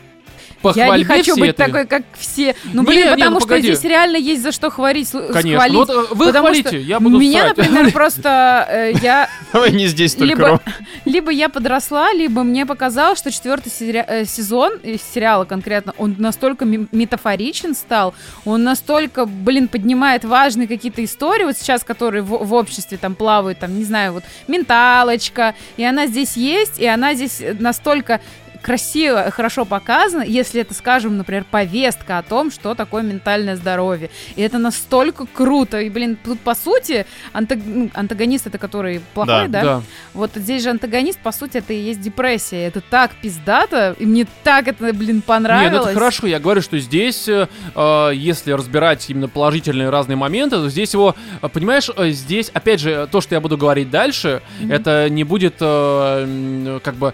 эм, Я не похвальбе хочу быть этой- такой, как все. Ну, блин, не, потому ну, что погоди. здесь реально есть за что хвалить. Конечно. схвалить. Ну, вот, э, вы хвалите, что я буду Меня, ссать. например, просто э, я Давай не здесь только, либо, либо я подросла, либо мне показалось, что четвертый сери- э, сезон э, сериала конкретно, он настолько ме- метафоричен стал, он настолько, блин, поднимает важные какие-то истории, вот сейчас, которые в, в обществе там плавают, там, не знаю, вот менталочка, и она здесь есть, и она здесь настолько красиво, хорошо показано, если это, скажем, например, повестка о том, что такое ментальное здоровье. И это настолько круто. И, блин, тут, по сути, антаг- ну, антагонист это который плохой, да? Да. Вот здесь же антагонист, по сути, это и есть депрессия. Это так пиздато, и мне так это, блин, Не, понравилось. ну это хорошо, я говорю, что здесь, э, э, если разбирать именно положительные разные моменты, то здесь его, э, понимаешь, э, здесь, опять же, то, что я буду говорить дальше, Мгм. это не будет, э, как бы,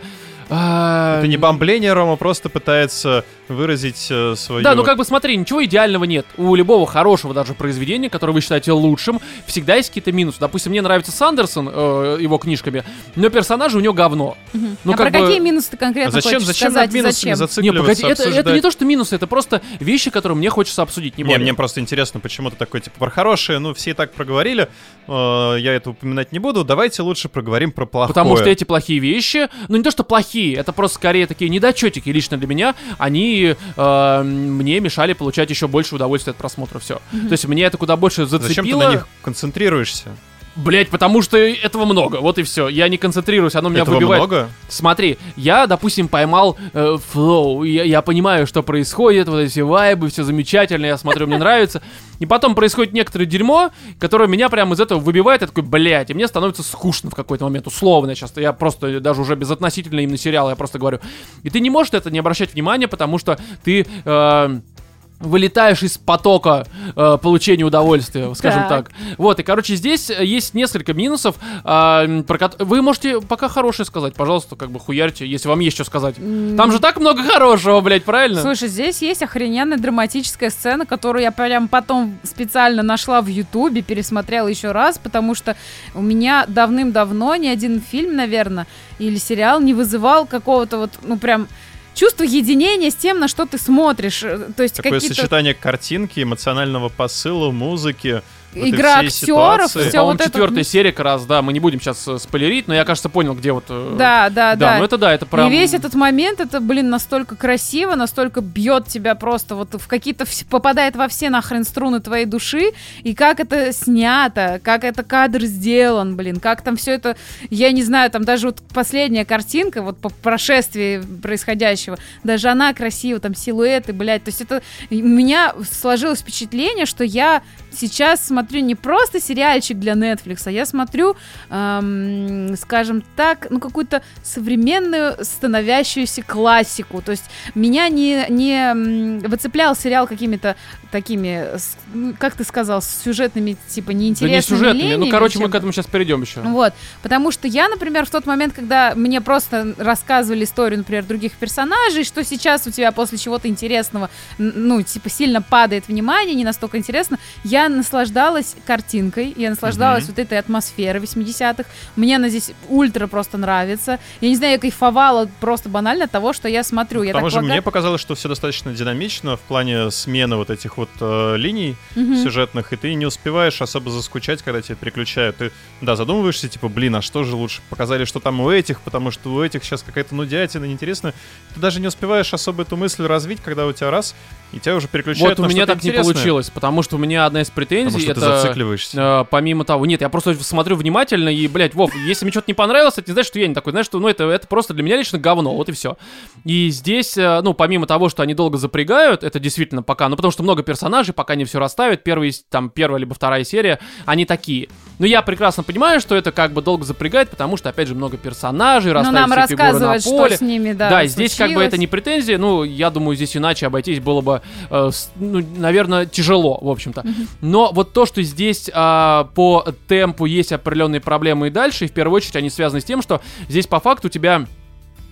А, Это не бомбление, Рома просто пытается выразить э, свою... Да, ну как бы смотри, ничего идеального нет. У любого хорошего даже произведения, которое вы считаете лучшим, всегда есть какие-то минусы. Допустим, мне нравится Сандерсон, э, его книжками, но персонажи у него говно. Ну, а как про бы- какие минусы ты А конкретно зачем, хочешь зачем сказать? над и минусами зачем? Не, зацикливаться, погоди, это, это не то, что минусы, это просто вещи, которые мне хочется обсудить, не Не, мне просто интересно, почему ты такой, типа, про хорошее, ну, все и так проговорили, э, я это упоминать не буду, давайте лучше проговорим про плохое. Потому что эти плохие вещи, ну не то что плохие, это просто скорее такие недочетики лично для меня, они э, мне мешали получать еще больше удовольствия от просмотра, все. То есть мне это куда больше зацепило. Зачем ты на них концентрируешься? Блять, потому что этого много, вот и все. Я не концентрируюсь, оно меня Этого выбивает. много? Смотри, я, допустим, поймал э, флоу, я, я понимаю, что происходит, вот эти вайбы, все замечательно, я смотрю, мне нравится. И потом происходит некоторое дерьмо, которое меня прямо из этого выбивает, я такой, блядь, и мне становится скучно в какой-то момент, условно сейчас. Я просто, даже уже безотносительно именно сериала, я просто говорю. И ты не можешь это не обращать внимания, потому что ты... э, вылетаешь из потока э, получения удовольствия, скажем Так. так. Вот, и, короче, здесь э, есть несколько минусов. м, про кот- Вы можете пока хорошее сказать, пожалуйста, как бы хуярьте, если вам есть что сказать. Там же так много хорошего, блядь, правильно? Слушай, здесь есть охрененная драматическая сцена, которую я прям потом специально нашла в Ютубе, пересмотрела еще раз, потому что у меня давным-давно ни один фильм, наверное, или сериал не вызывал какого-то вот, ну прям чувство единения с тем, на что ты смотришь. Э, То есть Такое сочетание картинки, эмоционального посыла, музыки. Вот Игра актеров, ситуации. По-моему, вот это четвертая вот- серия как раз, да, мы не будем сейчас э, спойлерить, но я, кажется, понял, где вот... э, Да, да, да. да. ну это да, это прям... И весь этот момент, это, блин, настолько красиво, настолько бьет тебя просто вот в какие-то, попадает во все нахрен струны твоей души, и как это снято, как это кадр сделан, блин, как там все это, я не знаю, там даже вот последняя картинка, вот по прошествии происходящего, даже она красива, там силуэты, блядь, то есть это, у меня сложилось впечатление, что я сейчас смотрю не просто сериальчик для Netflix, а я смотрю, эм, скажем так, ну какую-то современную становящуюся классику. То есть меня не, не выцеплял сериал какими-то такими, ну, как ты сказал, с сюжетными, типа, Да не неинтересными сюжетными, ну, линиями, короче, мы чем- к этому сейчас перейдем еще. вот, потому что я, например, в тот момент, когда мне просто рассказывали историю, например, других персонажей, что сейчас у тебя после чего-то интересного, ну, типа, сильно падает внимание, не настолько интересно, я наслаждалась картинкой, я наслаждалась Мгм. вот этой атмосферой 80-х, мне она здесь ультра просто нравится, я не знаю, я кайфовала просто банально от того, что я смотрю, я К тому так же полагаю- мне показалось, что все достаточно динамично в плане смены вот этих вот э, линий Мгм. сюжетных, и ты не успеваешь особо заскучать, когда тебя переключают. Ты, да, задумываешься, типа, блин, а что же лучше? Показали, что там у этих, потому что у этих сейчас какая-то нудятина, неинтересная. Ты даже не успеваешь особо эту мысль развить, когда у тебя раз, и тебя уже переключают Вот у меня так не интересное. получилось, потому что у меня одна из Потому претензий что ты это... зацикливаешься. э, помимо того, нет, я просто смотрю внимательно и, блядь, Вов, если мне что-то не понравилось, это не значит, что я не такой, знаешь, что, ну, это, это просто для меня лично говно, вот и все. И здесь, э, ну, помимо того, что они долго запрягают, это действительно пока, ну, потому что много персонажей, пока не все расставят, первые, там, первая либо вторая серия, они такие. Но я прекрасно понимаю, что это как бы долго запрягает, потому что, опять же, много персонажей, Ну, расставить нам все фигуры на рассказывать, что поле. с ними, да, Да, и здесь как бы случилось. это не претензия, ну, я думаю, здесь иначе обойтись было бы, э, с- ну, наверное, тяжело, в общем-то. Но вот то, что здесь а, по темпу есть определенные проблемы и дальше, и в первую очередь они связаны с тем, что здесь по факту у тебя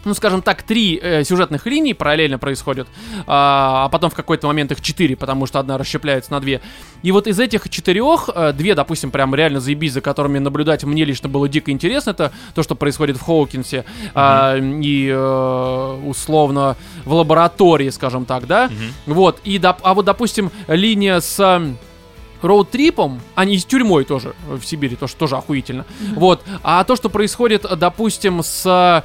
ну, скажем так, три э, сюжетных линии параллельно происходят, а, а потом в какой-то момент их четыре, потому что одна расщепляется на две. И вот из этих четырех, э, две, допустим, прям реально заебись, за которыми наблюдать мне лично было дико интересно, это то, что происходит в Хоукинсе а, и э, условно в лаборатории, скажем так, да? Вот, и, доп- а вот, допустим, линия с... э, роуд-трипом, а не с тюрьмой тоже э, в Сибири, то, что тоже охуительно. Вот. А то, что происходит, э, допустим, с э,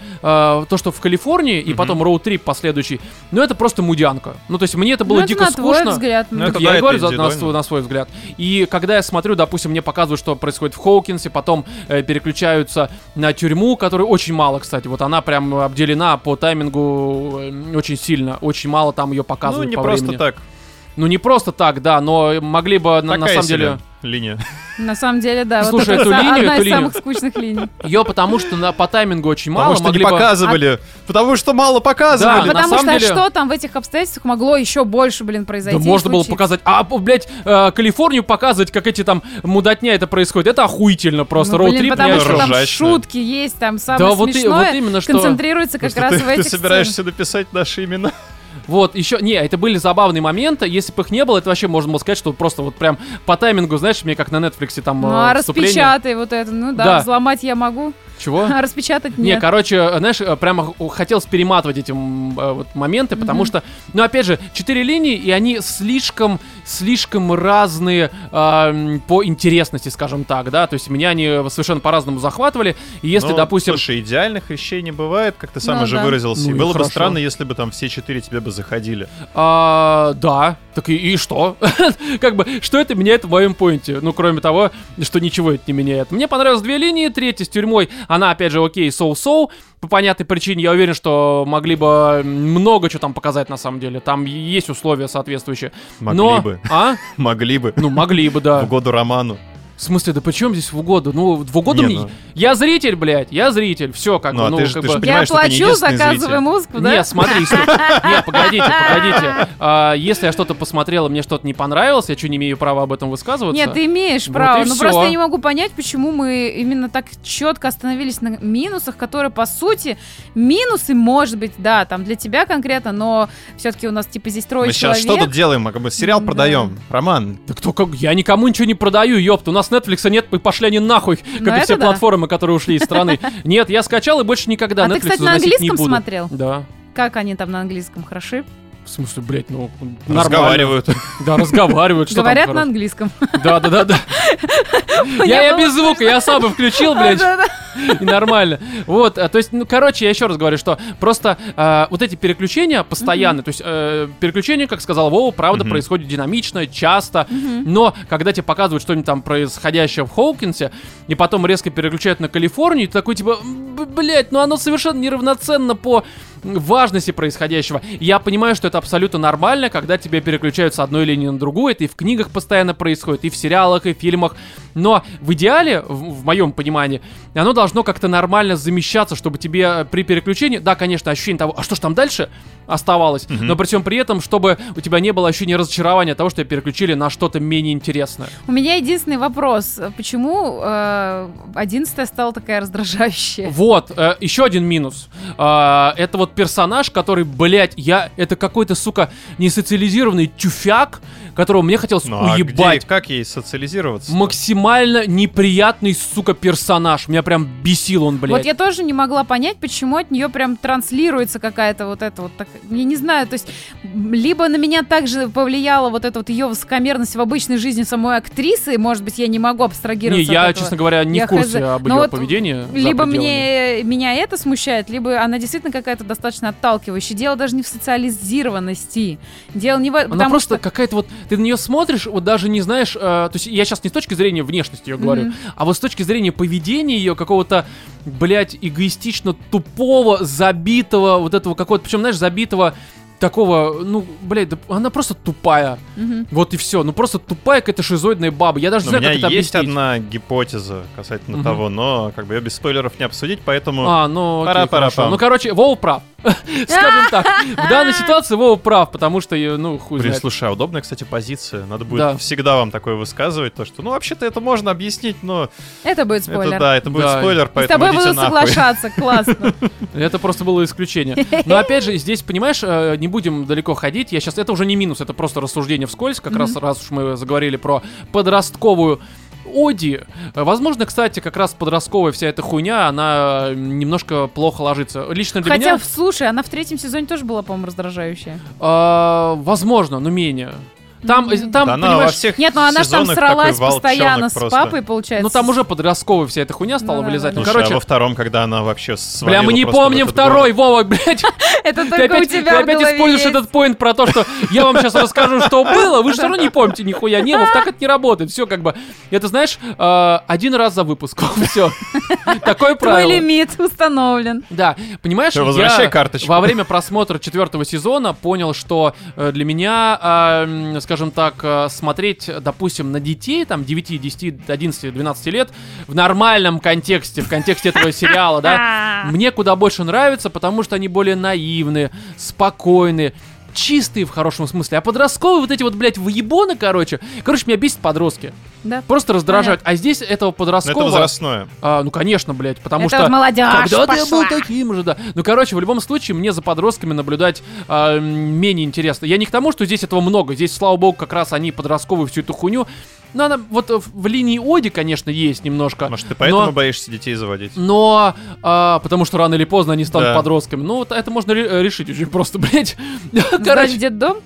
то, что в Калифорнии, и Мгм. потом роуд-трип последующий, ну это просто мудянка. Ну, то есть мне это было Ну, это дико на твой скучно. взгляд. Ну, ну, это я да, и это говорю на, свой, на свой взгляд. И когда я смотрю, допустим, мне показывают, что происходит в Хоукинсе, потом э, переключаются на тюрьму, которой очень мало, кстати. Вот она прям обделена по таймингу э, очень сильно. Очень мало там ее Ну, показывают не по просто времени. так. Ну, не просто так, да, но могли бы, на, на самом себе деле... линия. На самом деле, да. вот Слушай, это эту линию, одна эту из линию. самых скучных линий. Ее потому что на, по таймингу очень мало, Потому что не могли бы... показывали. Потому что мало Да, показывали. на Потому самом что деле- что там в этих обстоятельствах могло еще больше, блин, произойти? Да можно было показать. А, блядь, э, Калифорнию показывать, как эти там мудотня это происходит. Это охуительно просто. Ну, блин, потому о что там Ржачно. шутки есть, там самое Да, вот, и- смешное вот именно что. концентрируется как Потому раз что в ты, этих ты собираешься написать наши имена. Вот, еще, не, это были забавные моменты. Если бы их не было, это вообще можно было сказать, что просто вот прям по таймингу, знаешь, мне как на Netflix там Ну, э, а вступление. распечатай вот это. Ну да, Да. взломать я могу, Чего? а распечатать Не, нет. короче, э, знаешь, э, прямо хотелось перематывать эти э, вот моменты, потому что, ну, опять же, четыре линии, и они слишком, слишком разные э, по интересности, скажем так, да, то есть меня они совершенно по-разному захватывали, и если, Ну, допустим... Слушай, идеальных вещей не бывает, как ты сам Ну уже да. выразился. Ну и и было бы хорошо. странно, если бы там все четыре тебе бы заходили. А, да. Так и, и что? как бы, что это меняет в моем поинте? Ну, кроме того, что ничего это не меняет. Мне понравилось две линии. Третья с тюрьмой, она, опять же, окей, соу-соу. По понятной причине, я уверен, что могли бы много чего там показать, на самом деле. Там есть условия соответствующие. Могли Но... бы. А? Могли бы. Ну, могли бы, да. В году роману. В смысле, да при чем здесь в угоду? Ну, в угоду Не, мне... ну. Я зритель, блядь, я зритель. Все, как Ну, бы, а ну, ты ж- как ты бы... ж Я плачу, заказываю зритель. музыку, да? Нет, смотри, нет, погодите, погодите. А, если я что-то посмотрел, и мне что-то не понравилось, я что, не имею права об этом высказываться? Нет, ты имеешь Вот право. и но всё. просто я не могу понять, почему мы именно так четко остановились на минусах, которые, по сути, минусы, может быть, да, там для тебя конкретно, но все-таки у нас, типа, здесь трое Мы сейчас человек. что тут делаем? Мы как бы сериал Да. продаем. Роман, Да кто как? Я никому ничего не продаю, ёпта. У нас Netflix нет, пошли они нахуй, как Ну, и все да. платформы, которые ушли из страны. Нет, я скачал и больше никогда А Netflix ты, кстати, на английском смотрел? Да. Как они там на английском? Хороши? В смысле, блядь, ну, нормально. разговаривают. Да, разговаривают. Что там Говорят на английском. Да, да, да, да. Я я было без звука, я сам включил, блядь. И нормально. Вот, а, то есть, ну, короче, я еще раз говорю, что просто э, вот эти переключения постоянные, то есть э, переключения, как сказал Вова, правда, Мгм. происходят динамично, часто, но когда тебе показывают что-нибудь там происходящее в Хоукинсе, и потом резко переключают на Калифорнию, ты такой типа, «Б- блядь, ну оно совершенно неравноценно по важности происходящего. Я понимаю, что это абсолютно нормально, когда тебе переключают с одной линии на другую, это и в книгах постоянно происходит, и в сериалах, и в фильмах, но в идеале, в, в моем понимании, оно должно как-то нормально замещаться, чтобы тебе э, при переключении, да, конечно, ощущение того, а что ж там дальше оставалось, Мгм. но при всем при этом, чтобы у тебя не было ощущения разочарования от того, что тебя переключили на что-то менее интересное. У меня единственный вопрос. Почему э, 11 стала такая раздражающая? Вот, э, еще один минус. А, это вот персонаж, который, блядь, я... Это какой-то, сука, несоциализированный тюфяк, которого мне хотелось Ну а уебать. где, как ей социализироваться? Максимально неприятный, сука, персонаж. Меня прям бесил он, блядь. Вот я тоже не могла понять, почему от нее прям транслируется какая-то вот эта вот так, я не знаю, то есть либо на меня также повлияла вот эта вот ее высокомерность в обычной жизни самой актрисы, может быть, я не могу Не, абстрагироваться я, от этого. честно говоря, не Я в курсе хз. об Но ее вот поведении. Либо мне, меня это смущает, либо она действительно какая-то достаточно отталкивающая. Дело даже не в социализированности. Дело не в этом, Она просто что... какая-то вот, ты на нее смотришь, вот даже не знаешь, э, то есть я сейчас не с точки зрения внешности ее говорю, Мгм. а вот с точки зрения поведения ее какого-то, блядь, эгоистично тупого, забитого, вот этого какого-то, причем, знаешь, забитого такого, ну, блядь, да она просто тупая. Мгм. Вот и все. Ну просто тупая какая-то шизоидная баба. Я даже не У знаю, меня как это есть объяснить. одна гипотеза касательно Мгм. того, но как бы ее без спойлеров не обсудить, поэтому... А, ну, окей, Пора, пора. Ну, короче, Вова прав. Скажем так. В данной ситуации Вова прав, потому что, ну, хуй Блин, знает. слушай, а удобная, кстати, позиция. Надо будет Да. всегда вам такое высказывать, то что, ну, вообще-то это можно объяснить, но Это будет спойлер. это да, это будет Да. спойлер, И с поэтому тобой буду нахуй. соглашаться, классно. Это просто было исключение. Но опять же, здесь, понимаешь, э, не будем далеко ходить. Я сейчас, это уже не минус, это просто рассуждение вскользь, как раз, раз уж мы заговорили про подростковую Оди. Возможно, кстати, как раз подростковая вся эта хуйня, она немножко плохо ложится. Лично для Хотя, меня, слушай, она в третьем сезоне тоже была, по-моему, раздражающая. э, возможно, но менее. Там, Мгм. там Да она во понимаешь, всех Нет, ну она же там сралась постоянно с просто. папой, получается. ну там уже подростковая вся эта хуйня стала Ну вылезать. да, Ну, Слушай, а короче, во втором, когда она вообще бля, мы не помним второй, город. Вова, блядь. Это Ты только у опять, тебя ты опять используешь есть. этот поинт про то, что я вам сейчас расскажу, что было, вы же все равно не помните нихуя. Не, Вов, так это не работает. Все как бы. Это знаешь, э, один раз за выпуск. Все. Такое Твой правило. лимит установлен. Да, понимаешь, я карточку. во время просмотра четвертого сезона понял, что э, для меня, а, скажем так, э, смотреть, допустим, на детей, там, 9, 10, 11, 12 лет, в нормальном контексте, в контексте этого сериала, да, мне куда больше нравится, потому что они более наивные, спокойные, чистые в хорошем смысле. А подростковые вот эти вот, блядь, выебоны, короче. Короче, меня бесит подростки. Да. Просто раздражают. А здесь этого Но это подросткового... возрастное. А, ну, конечно, блядь, потому Это что... вот молодежь Когда-то я был пошла. таким же, да. Ну, короче, в любом случае, мне за подростками наблюдать а, менее интересно. Я не к тому, что здесь этого много. Здесь, слава богу, как раз они подростковые всю эту хуйню. Но она вот в, линии Оди, конечно, есть немножко. Может, ты поэтому но- боишься детей заводить? но, а, потому что рано или поздно они станут Да. подростками. Ну, вот это можно ре- решить очень просто, блядь. Короче, детдом?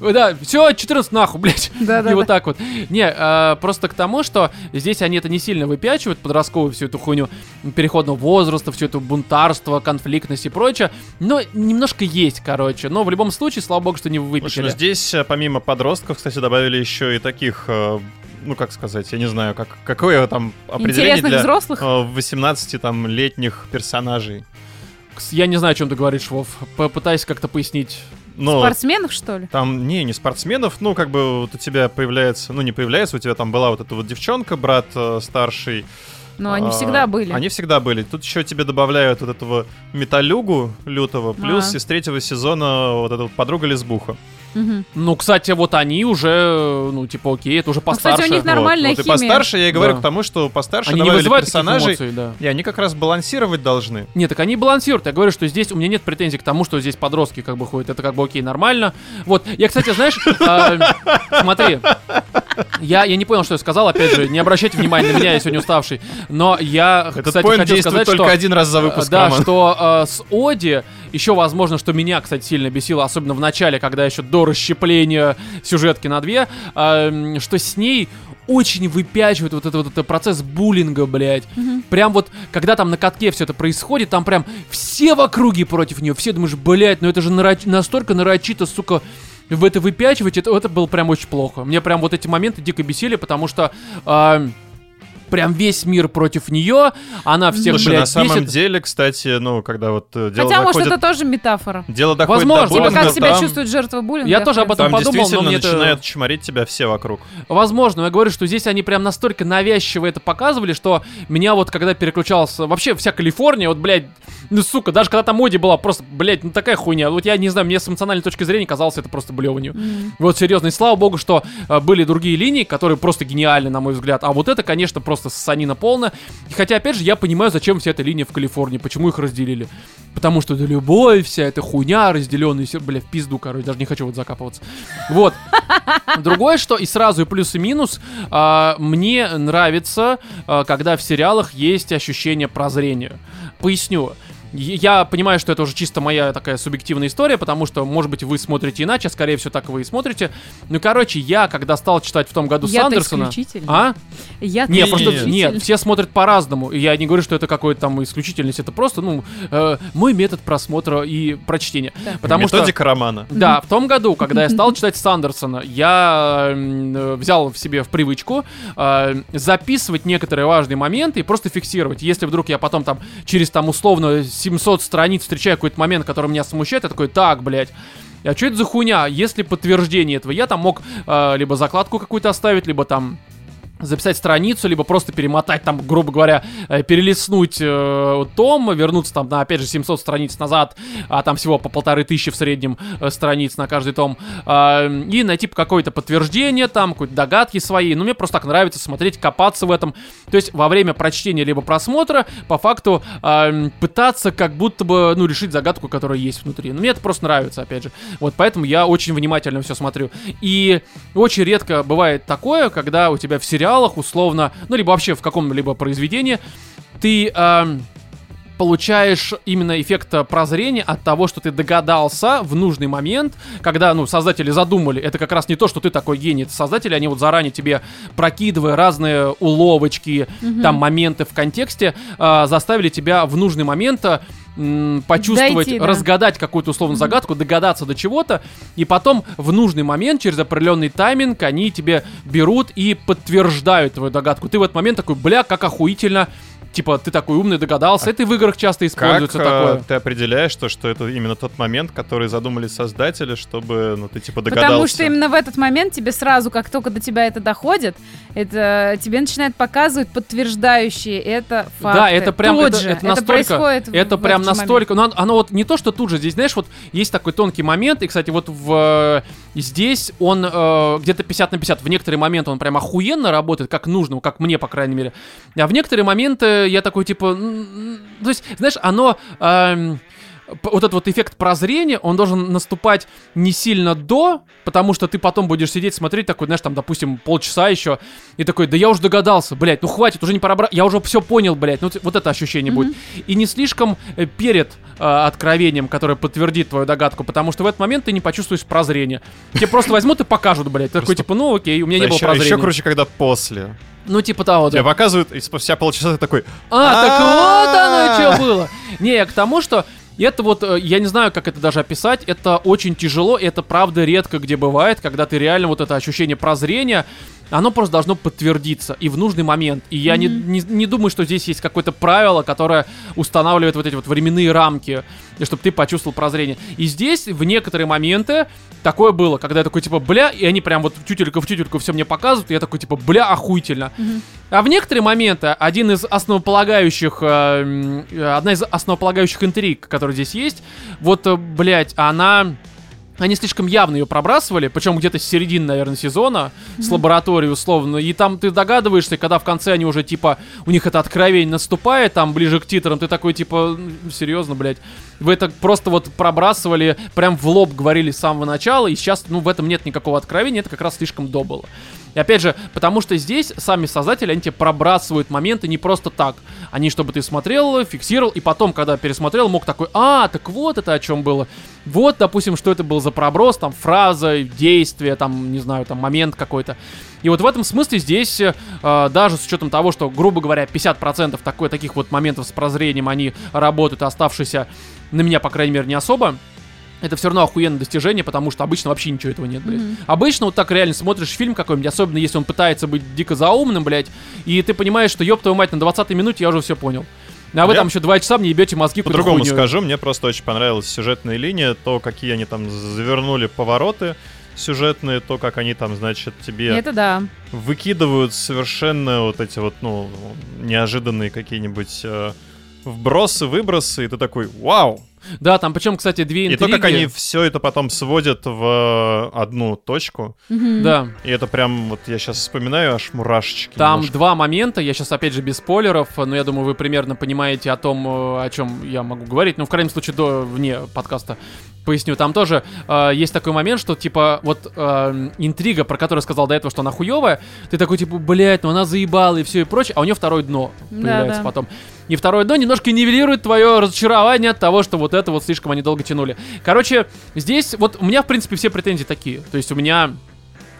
да, все, 14 нахуй, блядь. Да-да-да. И вот так вот. Не, а, просто к тому, что здесь они это не сильно выпячивают, подростковую всю эту хуйню переходного возраста, всю эту бунтарство, конфликтность и прочее. Но немножко есть, короче. Но в любом случае, слава богу, что не Слушай, выпятили. ну здесь, э, помимо подростков, кстати, добавили еще и таких, э, ну, как сказать, я не знаю, как, какое там определение Интересных для взрослых? э, 18 там летних персонажей. Я не знаю, о чем ты говоришь, Вов. Попытайся как-то пояснить. Ну, Спортсменов, что ли? там, не, не спортсменов, ну, как бы вот у тебя появляется, ну, не появляется, у тебя там была вот эта вот девчонка, брат э, старший. Ну, они А, всегда были. Они всегда были. Тут еще тебе добавляют вот этого металюгу лютого, плюс А. из третьего сезона вот эта вот подруга-лесбуха. Ну, кстати, вот они уже, ну, типа, окей, это уже Ну, кстати, постарше. у них нормальная вот, вот и химия. постарше, я и говорю Да. к тому, что постарше Они не вызывают персонажей, эмоций, да. и они как раз балансировать должны. Нет, так они балансируют. Я говорю, что здесь у меня нет претензий к тому, что здесь подростки как бы ходят. Это как бы окей, нормально. Вот, я, кстати, знаешь, а, смотри, я, я не понял, что я сказал. Опять же, не обращайте внимания на меня, я сегодня уставший. Но я, Этот кстати, действует сказать, только что... один раз за выпуск, Э, Да, Роман. что э, с Оди еще возможно, что меня, кстати, сильно бесило, особенно в начале, когда еще до расщепления сюжетки на две, э, что с ней очень выпячивает вот, это, вот этот процесс буллинга, блядь. Прям вот, когда там на катке все это происходит, там прям все в округе против нее, все думаешь, блядь, ну это же нароч- настолько нарочито, сука, в это выпячивать, это, это было прям очень плохо. Мне прям вот эти моменты дико бесили, потому что... э, Прям весь мир против нее, она всех, Слушай, блядь, на самом бесит. деле, кстати, ну, когда вот э, дело Хотя, может, доходит... это тоже метафора. Дело доходит Возможно. до Типа, как себя там, чувствует жертва буллинга. Я тоже об этом Там подумал, но действительно мне это- начинают чморить тебя все вокруг. Возможно, но я говорю, что здесь они прям настолько навязчиво это показывали, что меня вот когда переключался... Вообще вся Калифорния, вот, блядь, ну, сука, даже когда там моди была просто, блядь, ну такая хуйня. Вот я не знаю, мне с эмоциональной точки зрения казалось это просто блеванью. Вот серьезно, и слава богу, что э, были другие линии, которые просто гениальны, на мой взгляд. А вот это, конечно, просто ссанина полная. И хотя, опять же, я понимаю, зачем вся эта линия в Калифорнии, почему их разделили. Потому что это любовь, вся эта хуйня, разделенная, бля, в пизду, короче, даже не хочу вот закапываться. Вот. Другое, что и сразу и плюс и минус, а, мне нравится, а, когда в сериалах есть ощущение прозрения. Поясню. Я понимаю, что это уже чисто моя такая субъективная история, потому что, может быть, вы смотрите иначе, скорее всего, так вы и смотрите. Ну, короче, я, когда стал читать в том году Я-то Сандерсона... А? Я Не, Не, просто не, нет, все смотрят по-разному. И я не говорю, что это какой-то там исключительность, это просто, ну, э, мой метод просмотра и прочтения. Так. Потому что Методика романа. да, в том году, когда я стал читать Сандерсона, я э, взял в себе в привычку э, записывать некоторые важные моменты и просто фиксировать. Если вдруг я потом там через там условно 700 страниц встречаю какой-то момент, который меня смущает, я такой, так, блядь, а что это за хуйня? Если подтверждение этого, я там мог э, либо закладку какую-то оставить, либо там записать страницу, либо просто перемотать там, грубо говоря, э, перелистнуть э, том, вернуться там на, опять же, 700 страниц назад, а там всего по полторы тысячи в среднем э, страниц на каждый том, а, и найти какое-то подтверждение там, какие-то догадки свои. Ну, мне просто так нравится смотреть, копаться в этом. То есть во время прочтения либо просмотра, по факту, м, пытаться как будто бы, ну, решить загадку, которая есть внутри. Ну, мне это просто нравится, опять же. Вот поэтому я очень внимательно все смотрю. И очень редко бывает такое, когда у тебя в сериалах условно, ну, либо вообще в каком-либо произведении, ты ам, получаешь именно эффект э, прозрения от того, что ты догадался в нужный момент, когда, ну, создатели задумали, это как раз не то, что ты такой гений, это создатели, они вот заранее тебе, прокидывая разные уловочки, там, моменты в контексте, э, заставили тебя в нужный момент э, м, почувствовать, Дойти, да. разгадать какую-то условную загадку, догадаться до чего-то, и потом в нужный момент, через определенный тайминг, они тебе берут и подтверждают твою догадку. Ты в этот момент такой, бля, как охуительно, типа, ты такой умный, догадался. Это и в играх часто Как используется э, такое. ты определяешь то, что это именно тот момент, который задумали создатели, чтобы, ну, ты типа догадался? Потому что именно в этот момент тебе сразу, как только до тебя это доходит, это тебе начинает показывать подтверждающие это факты. Да, это прям Тут это, же. это настолько, происходит в- это в прям настолько, ну оно, оно вот не то, что тут же здесь, знаешь, вот есть такой тонкий момент, и, кстати, вот в э, здесь он э, где-то 50 на 50, в некоторые моменты он прям охуенно работает, как нужно, как мне, по крайней мере, а в некоторые моменты я такой, типа, то есть, знаешь, оно... эм, вот этот вот эффект прозрения, он должен наступать не сильно до, потому что ты потом будешь сидеть, смотреть такой, знаешь, там, допустим, полчаса еще, и такой, да я уже догадался, блядь, ну хватит, уже не пора я уже все понял, блядь, ну вот это ощущение будет. И не слишком э, перед э, откровением, которое подтвердит твою догадку, потому что в этот момент ты не почувствуешь прозрение. Тебе просто возьмут и покажут, блядь. Такой, типа, ну окей, у меня не было еще, прозрения. еще круче, когда после. Ну, типа того, да. Тебе показывают, и спустя полчаса ты такой, А, так вот оно что было. Не, я к тому, что это вот, э, я не знаю, как это даже описать, это очень тяжело, и это правда редко где бывает, когда ты реально вот это ощущение прозрения, оно просто должно подтвердиться и в нужный момент. И я не, не, не думаю, что здесь есть какое-то правило, которое устанавливает вот эти вот временные рамки, чтобы ты почувствовал прозрение. И здесь в некоторые моменты такое было, когда я такой типа, бля, и они прям вот тютелька в тютельку все мне показывают, и я такой типа, бля, охуительно. А в некоторые моменты один из основополагающих, э, м, э, одна из основополагающих интриг, которая здесь есть, вот, э, блядь, она... Они слишком явно ее пробрасывали, причем где-то с середины, наверное, сезона, с лаборатории условно, и там ты догадываешься, когда в конце они уже, типа, у них это откровение наступает, там, ближе к титрам, ты такой, типа, «Ну, серьезно, блядь, вы это просто вот пробрасывали, прям в лоб говорили с самого начала, и сейчас, ну, в этом нет никакого откровения, это как раз слишком до. И опять же, потому что здесь сами создатели, они тебе пробрасывают моменты не просто так. Они, чтобы ты смотрел, фиксировал, и потом, когда пересмотрел, мог такой, а, так вот это о чем было. Вот, допустим, что это был за проброс, там, фраза, действие, там, не знаю, там, момент какой-то. И вот в этом смысле здесь, э, даже с учетом того, что, грубо говоря, 50% такой, таких вот моментов с прозрением, они работают, а оставшиеся на меня, по крайней мере, не особо, это все равно охуенное достижение, потому что обычно вообще ничего этого нет, блядь. Обычно вот так реально смотришь фильм какой-нибудь, особенно если он пытается быть дико заумным, блядь, и ты понимаешь, что ёб твою мать, на 20 минуте я уже все понял. А вы Я там еще два часа мне ебете мозги По-другому скажу, мне просто очень понравилась сюжетная линия, то, какие они там завернули повороты сюжетные, то, как они там, значит, тебе Это да. выкидывают совершенно вот эти вот, ну, неожиданные какие-нибудь э, вбросы, выбросы, и ты такой, вау! Да, там причем, кстати, две И интриги. то, как они все это потом сводят в э, одну точку. Да, и это прям, вот я сейчас вспоминаю, аж мурашечки. там немножко. два момента, я сейчас опять же без спойлеров, но я думаю, вы примерно понимаете о том, э, о чем я могу говорить, ну, в крайнем случае, до, вне подкаста поясню. Там тоже э, есть такой момент, что, типа, вот э, интрига, про которую сказал до этого, что она хуевая, ты такой, типа, блядь, ну она заебала и все и прочее, а у нее второе дно появляется да. потом. И второе дно немножко нивелирует твое разочарование от того, что вот это вот слишком они долго тянули. Короче, здесь вот у меня, в принципе, все претензии такие. То есть у меня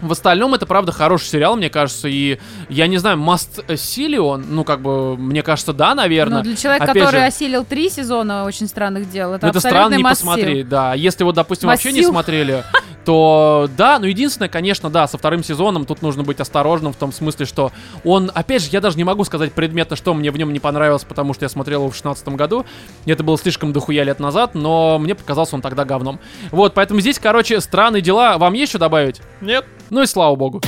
в остальном это, правда, хороший сериал, мне кажется, и я не знаю, must see ли он? Ну, как бы, мне кажется, да, наверное. Ну, для человека, Опять который же, осилил три сезона очень странных дел, это это странно не массив. посмотреть, да. Если вот, допустим, вообще не Массив. смотрели, то да, ну единственное, конечно, да, со вторым сезоном тут нужно быть осторожным в том смысле, что он, опять же, я даже не могу сказать предметно, что мне в нем не понравилось, потому что я смотрел его в 16 году, это было слишком дохуя лет назад, но мне показался он тогда говном. Вот, поэтому здесь, короче, странные дела. Вам есть что добавить? Нет, Ну и слава богу.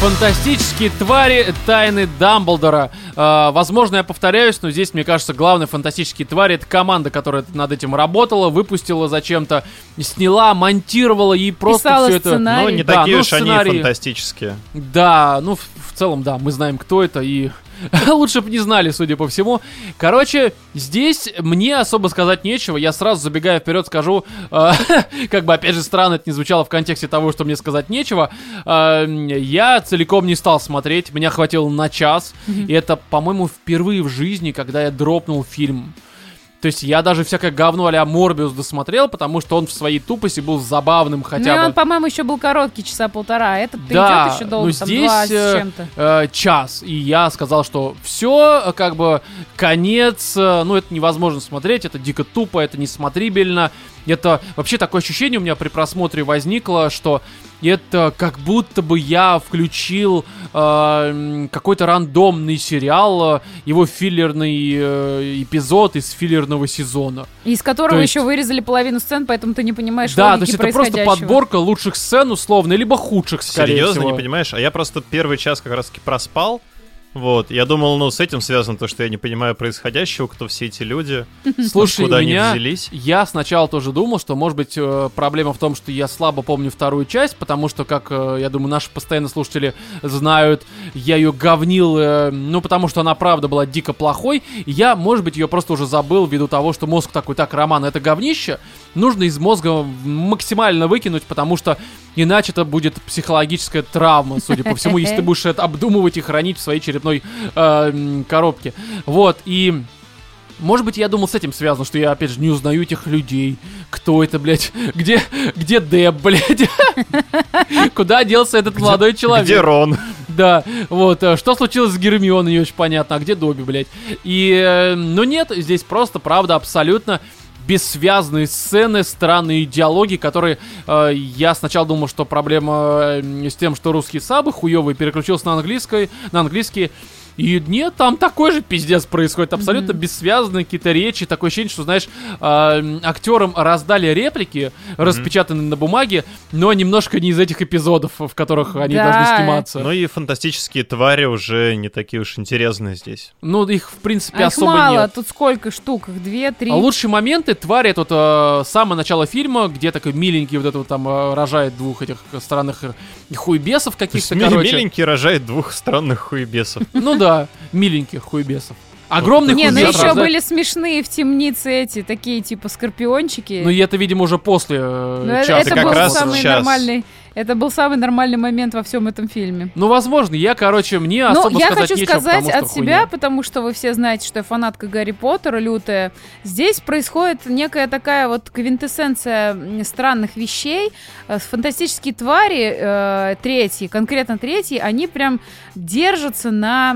Фантастические твари тайны Дамблдора. Э, возможно, я повторяюсь, но здесь, мне кажется, главные фантастические твари это команда, которая над этим работала, выпустила зачем-то, сняла, монтировала и просто Писала все это. ну не Да, такие ну, уж они сценарии. фантастические. Да, ну в, в целом, да, мы знаем, кто это, и лучше бы не знали, судя по всему. Короче, здесь мне особо сказать нечего. Я сразу забегая вперед скажу, э, как бы опять же странно это не звучало в контексте того, что мне сказать нечего. э, я целиком не стал смотреть, меня хватило на час. И это, по-моему, впервые в жизни, когда я дропнул фильм. То есть я даже всякое говно а-ля Морбиус досмотрел, потому что он в своей тупости был забавным хотя ну, бы. он, по-моему, еще был короткий, часа полтора, а этот Да, идет еще долго, но там здесь, два с э, чем-то. э, час. И я сказал, что все, как бы, конец, э, ну, это невозможно смотреть, это дико тупо, это несмотрибельно. это вообще такое ощущение у меня при просмотре возникло, что это как будто бы я включил э, какой-то рандомный сериал, э, его филлерный э, эпизод из филлерного сезона. Из которого То есть- еще вырезали половину сцен, поэтому ты не понимаешь Да, то есть это просто подборка лучших сцен условно, либо худших, скорее Серьезно, всего. не понимаешь? А я просто первый час как раз-таки проспал. Вот, я думал, ну, с этим связано то, что я не понимаю происходящего, кто все эти люди, Слушай, куда у они меня... взялись. Я сначала тоже думал, что, может быть, э, проблема в том, что я слабо помню вторую часть, потому что, как, э, я думаю, наши постоянные слушатели знают, я ее говнил, э, ну, потому что она, правда, была дико плохой, я, может быть, ее просто уже забыл ввиду того, что мозг такой, так, Роман, это говнище, нужно из мозга максимально выкинуть, потому что иначе это будет психологическая травма, судя по всему, если ты будешь это обдумывать и хранить в своей черепной э, м, коробке. Вот, и... Может быть, я думал, с этим связано, что я, опять же, не узнаю этих людей. Кто это, блядь? Где, где Деб, блядь? Куда делся этот молодой человек? Где Рон? Да, вот, э, что случилось с Гермионой, не очень понятно, а где Добби, блядь? И, э, ну нет, здесь просто, правда, абсолютно бессвязные сцены, странные диалоги, которые э, я сначала думал, что проблема э, с тем, что русские сабы хуёвые, переключился на английский, на английский. И нет, там такой же пиздец происходит, абсолютно бессвязные какие-то речи, такое ощущение, что, знаешь, э, актерам раздали реплики, распечатанные на бумаге, но немножко не из этих эпизодов, в которых они Да. должны сниматься. Ну и фантастические твари уже не такие уж интересные здесь. Ну, их, в принципе, А их особо мало, нет. тут сколько штук? Их две, три. А лучшие моменты твари это вот э, самое начало фильма, где такой миленький вот это вот там э, рожает двух этих странных хуйбесов каких-то, короче. миленький рожает двух странных хуебесов. Ну да, миленьких хуйбесов. Огромный Не, ну еще были смешные в темнице эти, такие типа скорпиончики. Ну и это, видимо, уже после э, Ну, это, часа это как был раз самый сейчас. нормальный. Это был самый нормальный момент во всем этом фильме. Ну, возможно, я, короче, мне Ну, особо я сказать хочу нечего, сказать потому от себя, хуйня. потому что вы все знаете, что я фанатка Гарри Поттера лютая. Здесь происходит некая такая вот квинтэссенция странных вещей. Э, Фантастические твари, э, третьи, конкретно третьи, они прям держатся на,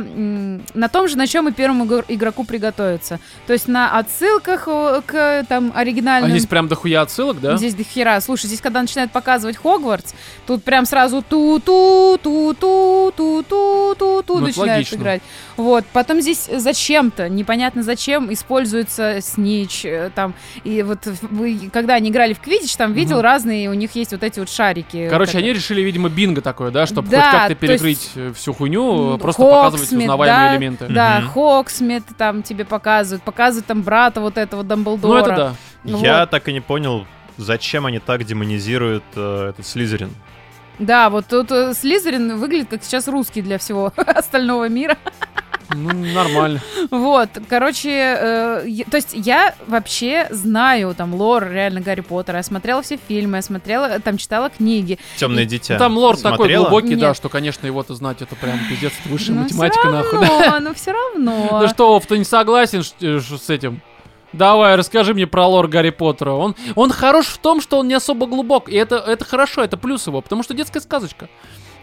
на том же, на чем и первому игр- игроку приготовиться. То есть на отсылках э, к там А оригинальным здесь прям дохуя отсылок, да? Здесь до хера. Слушай, здесь когда начинают показывать Хогвартс, тут прям сразу ту-ту-ту-ту-ту-ту-ту-ту Ну, начинают логично. играть. Вот. Потом здесь зачем-то, непонятно зачем, используется Снич. э, Там, и вот вы, когда они играли в Квидич, там видел Мгм. разные, у них есть вот эти вот шарики. Короче, Как они это? решили, видимо, бинго такое, да, чтобы Да, хоть как-то то есть, перекрыть э, всю хуйню, м, просто показывать Хогсмид, узнаваемые да, элементы. Да, Мгм. Хогсмид там тебе показывают, показывают там брата вот этого Дамблдора. Ну, это да. Ну Я вот. так и не понял, зачем они так демонизируют э, этот Слизерин. Да, вот тут э, Слизерин выглядит как сейчас русский для всего остального мира. Ну, нормально. Вот, короче, э, я- то есть я вообще знаю там лор реально Гарри Поттера, я смотрела все фильмы, я смотрела, там читала книги. Темное дитя. Ну, Там лор такой Смотрела? глубокий, да, Нет. что, конечно, его-то знать, это прям пиздец, это высшая Ну, математика, всё нахуй. равно, ну все равно. Ну что, ты не согласен э, с этим? Давай, расскажи мне про лор Гарри Поттера. Он, он хорош в том, что он не особо глубок. И это, это хорошо, это плюс его, потому что детская сказочка,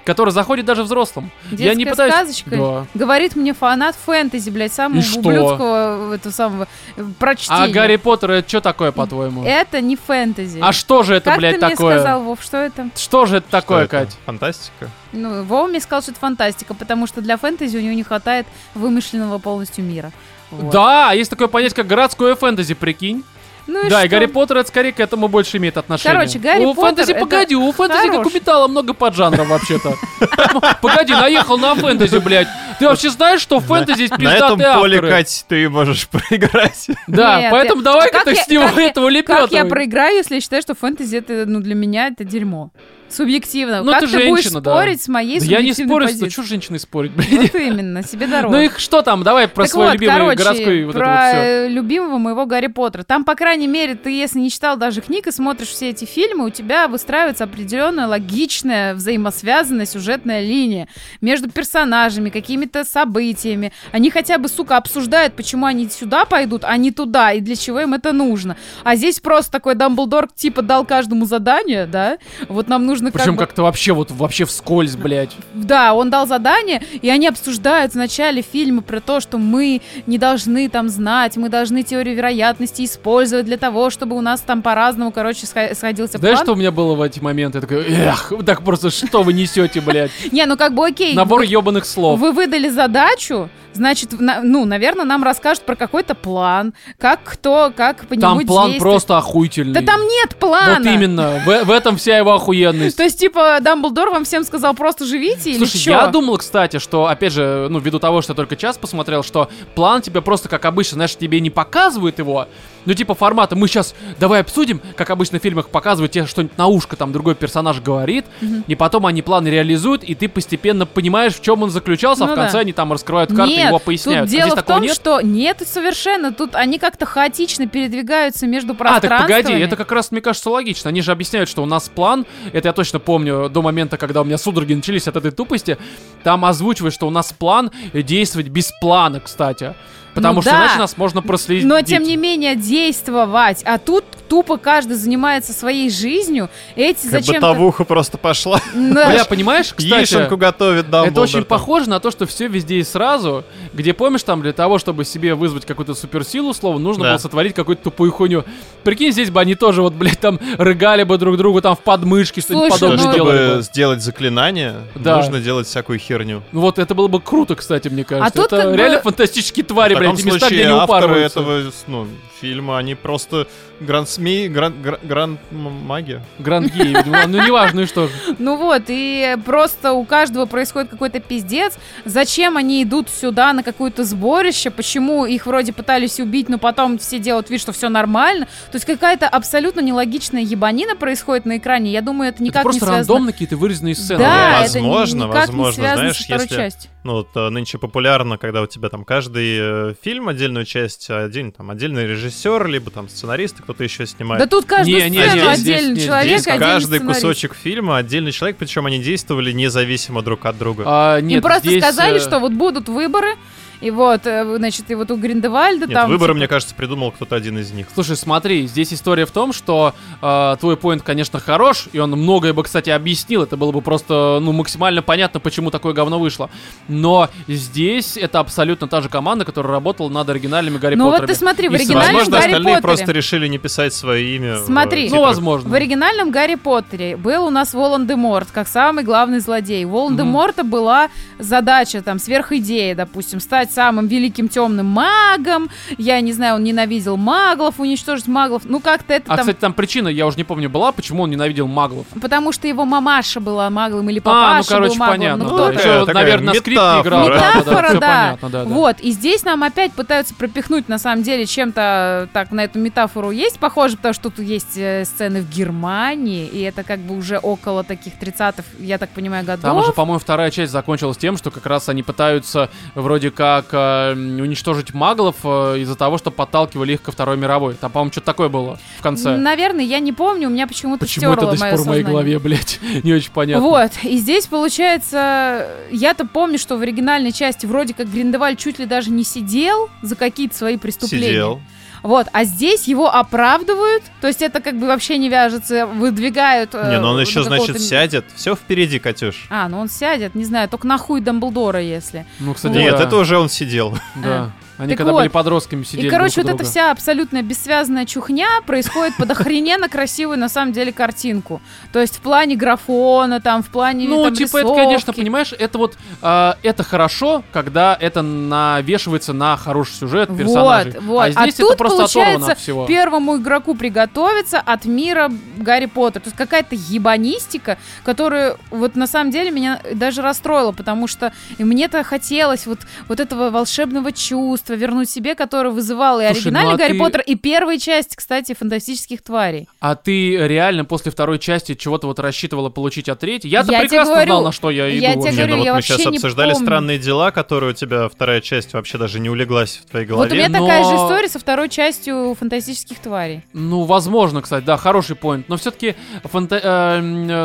которая заходит даже взрослым. Я не Детская пытаюсь... сказочка. Да. Говорит мне фанат фэнтези, блядь, самого И что? ублюдского этого самого э, прочтения. А Гарри Поттер это что такое, по-твоему? Это не фэнтези. А что же это, как блядь, ты мне такое? сказал, Вов, что это? Что же это Что такое, это? Кать? Фантастика? Ну, Вова мне сказал, что это фантастика, потому что для фэнтези у него не хватает вымышленного полностью мира. Вот. Да, есть такое понятие, как городское фэнтези, прикинь. Ну и да, и что? Гарри Поттер это скорее к этому больше имеет отношение. Короче, Гарри у Поттер фэнтези, это погоди, у фэнтези как у хорош. металла много поджанров вообще-то. Погоди, наехал на фэнтези, блядь. Ты вообще знаешь, что фэнтези есть На этом пиздатые поле, авторы? Кать, ты можешь проиграть. Да, Нет, поэтому давай-ка как ты с него как этого Как лепетывай. я проиграю, если я считаю, что фэнтези это, ну, для меня это дерьмо. Субъективно. Ну, как ты ты будешь женщина, да. спорить с моей Да я не спорю, позицией? что женщины спорить, блядь. Вот именно, себе дорога. Ну их что там, давай про Так свой вот, любимый короче, городской вот про вот все. э, любимого моего Гарри Поттера. Там, по крайней мере, ты, если не читал даже книг и смотришь все эти фильмы, у тебя выстраивается определенная логичная, взаимосвязанная сюжетная линия между персонажами, какими-то событиями. Они хотя бы, сука, обсуждают, почему они сюда пойдут, а не туда, и для чего им это нужно. А здесь просто такой Дамблдор типа дал каждому задание, да? Вот нам нужно нужно как Причем бы... как-то вообще вот вообще вскользь, блядь. Да, он дал задание, и они обсуждают в начале фильма про то, что мы не должны там знать, мы должны теорию вероятности использовать для того, чтобы у нас там по-разному, короче, сходился Знаешь, план. что у меня было в эти моменты? Я такой, эх, так просто что вы несете, блядь? Не, ну как бы окей. Набор ебаных слов. Вы выдали задачу, значит, на- ну, наверное, нам расскажут про какой-то план, как кто, как по Там нему план действовать. просто охуительный. Да там нет плана! Вот именно, в, в этом вся его охуенность. То есть, типа, Дамблдор вам всем сказал, просто живите или Слушай, чё? я думал, кстати, что, опять же, ну, ввиду того, что я только час посмотрел, что план тебе просто, как обычно, знаешь, тебе не показывают его, ну, типа формата, мы сейчас давай обсудим, как обычно в фильмах показывают тебе что-нибудь на ушко, там другой персонаж говорит, и потом они планы реализуют, и ты постепенно понимаешь, в чем он заключался, а Ну в да. конце они там раскрывают карты, Нет, его поясняют. тут А дело здесь в том, нет? что нет совершенно. Тут они как-то хаотично передвигаются между А, пространствами. так погоди, это как раз, мне кажется, логично. Они же объясняют, что у нас план, это я точно помню до момента, когда у меня судороги начались от этой тупости, там озвучивают, что у нас план действовать без плана, кстати. Потому Ну что да. иначе нас можно проследить. Но тем не менее действовать. А тут тупо каждый занимается своей жизнью. Эти Как зачем-то... бытовуха просто пошла. Да. Бля, понимаешь, кстати, Яишенку готовит Дамблдор. это очень там. похоже на то, что все везде и сразу, где, помнишь, там для того, чтобы себе вызвать какую-то суперсилу, слово, нужно Да. было сотворить какую-то тупую хуйню. Прикинь, здесь бы они тоже вот, блядь, там рыгали бы друг другу там в подмышки, что-нибудь подобное ну- делали бы. Чтобы сделать заклинание, Да. нужно делать всякую херню. Ну вот это было бы круто, кстати, мне кажется. тут это как бы- реально фантастические твари, таком блядь, и места, случае где они авторы упарываются. этого ну, фильма, они просто гранд-СМИ, гранд, гранд, гранд м- маги. Гранд гей, видимо. Ну неважно, и что же. Ну вот, и просто у каждого происходит какой-то пиздец. Зачем они идут сюда на какое-то сборище? Почему их вроде пытались убить, но потом все делают вид, что все нормально? То есть какая-то абсолютно нелогичная ебанина происходит на экране. Я думаю, это никак просто не связано... рандомно какие-то вырезанные сцены. Да, Возможно, это возможно, не знаешь, если- частью. Ну, вот э, нынче популярно, когда у тебя там каждый э, фильм, отдельную часть, один там отдельный режиссер, либо там сценарист, кто-то еще снимает. Да тут каждую Не, не, сцену отдельный здесь- человек, здесь отдельный Каждый сценарист. кусочек фильма отдельный человек, причем они действовали независимо друг от друга. А, Им нет, просто здесь, сказали, э, что вот будут выборы, и вот, э, значит, и вот у Гриндевальда Нет, там... выборы, типа, мне кажется, придумал кто-то один из них. Слушай, смотри, здесь история в том, что э, твой поинт, конечно, хорош, и он многое бы, кстати, объяснил. Это было бы просто, ну, максимально понятно, почему такое говно вышло. Но здесь это абсолютно та же команда, которая работала над оригинальными Гарри Ну вот Поттерами. ты смотри, в оригинальном Возможно, Гарри остальные Поттере. просто решили не писать свое имя. в Смотри. титрах. Ну, возможно. В оригинальном Гарри Поттере был у нас Волан-де-Морт, как самый главный злодей. У Волан-де-Морта была задача, там, сверхидея, допустим, стать самым великим темным магом. Я не знаю, он ненавидел маглов, уничтожить маглов. Ну, как-то это А, там... кстати, там причина, я уже не помню, была, почему он ненавидел маглов. Потому что его мамаша была маглом или а, папаша ну, короче, был маглом. понятно. Ну, да. Еще, такая наверное, на скрипке играл. да, да, да, Метафора, да. понятно, да, да. Вот, и здесь нам опять пытаются пропихнуть, на самом деле, чем-то так на эту метафору есть похоже, потому что тут есть э, сцены в Германии, и это как бы уже около таких 30-х, я так понимаю, годов. Там уже, по-моему, вторая часть закончилась тем, что как раз они пытаются вроде как э, уничтожить маглов э, из-за того, что подталкивали их ко Второй мировой. Там, по-моему, что-то такое было в конце. Наверное, я не помню, у меня почему-то Почему это до сих пор в моей сознание. голове, блядь? Не очень понятно. Вот, и здесь получается, я-то помню, что в оригинальной части вроде как Гриндеваль чуть ли даже не сидел за какие-то свои преступления. Сидел. Вот, а здесь его оправдывают, то есть это как бы вообще не вяжется, выдвигают... э, Не, ну он до еще, значит, сядет. Все впереди, Катюш. А, ну он сядет, не знаю, только на хуй Дамблдора, если. Ну, кстати, Нет, да. это уже он сидел. Да. Они Так когда вот. были подростками сидели и, короче, друг вот эта друга. вся абсолютно бессвязная чухня происходит под охрененно красивую, на самом деле, картинку. То есть в плане графона, там, в плане Ну, там, типа, это, рисовки. конечно, понимаешь, это вот а, это хорошо, когда это навешивается на хороший сюжет персонажей. Вот, вот. А здесь тут, это просто получается, всего. первому игроку приготовиться от мира Гарри Поттера. То есть какая-то ебанистика, которая вот на самом деле меня даже расстроила, потому что мне-то хотелось вот, вот этого волшебного чувства вернуть себе, которое вызывал и Слушай, оригинальный ну а Гарри ты- Поттер, и первая часть, кстати, фантастических тварей. А ты реально после второй части чего-то вот рассчитывала получить от третьей? Я-то Я тебе прекрасно говорю, знал, на что я иду. я тебе вообще. говорю, Не, ну я вот мы вообще сейчас не обсуждали помню. странные дела, которые у тебя вторая часть вообще даже не улеглась в твоей голове. Вот у меня но- такая же история со второй частью фантастических тварей. Ну, возможно, кстати, да, хороший поинт. Но все-таки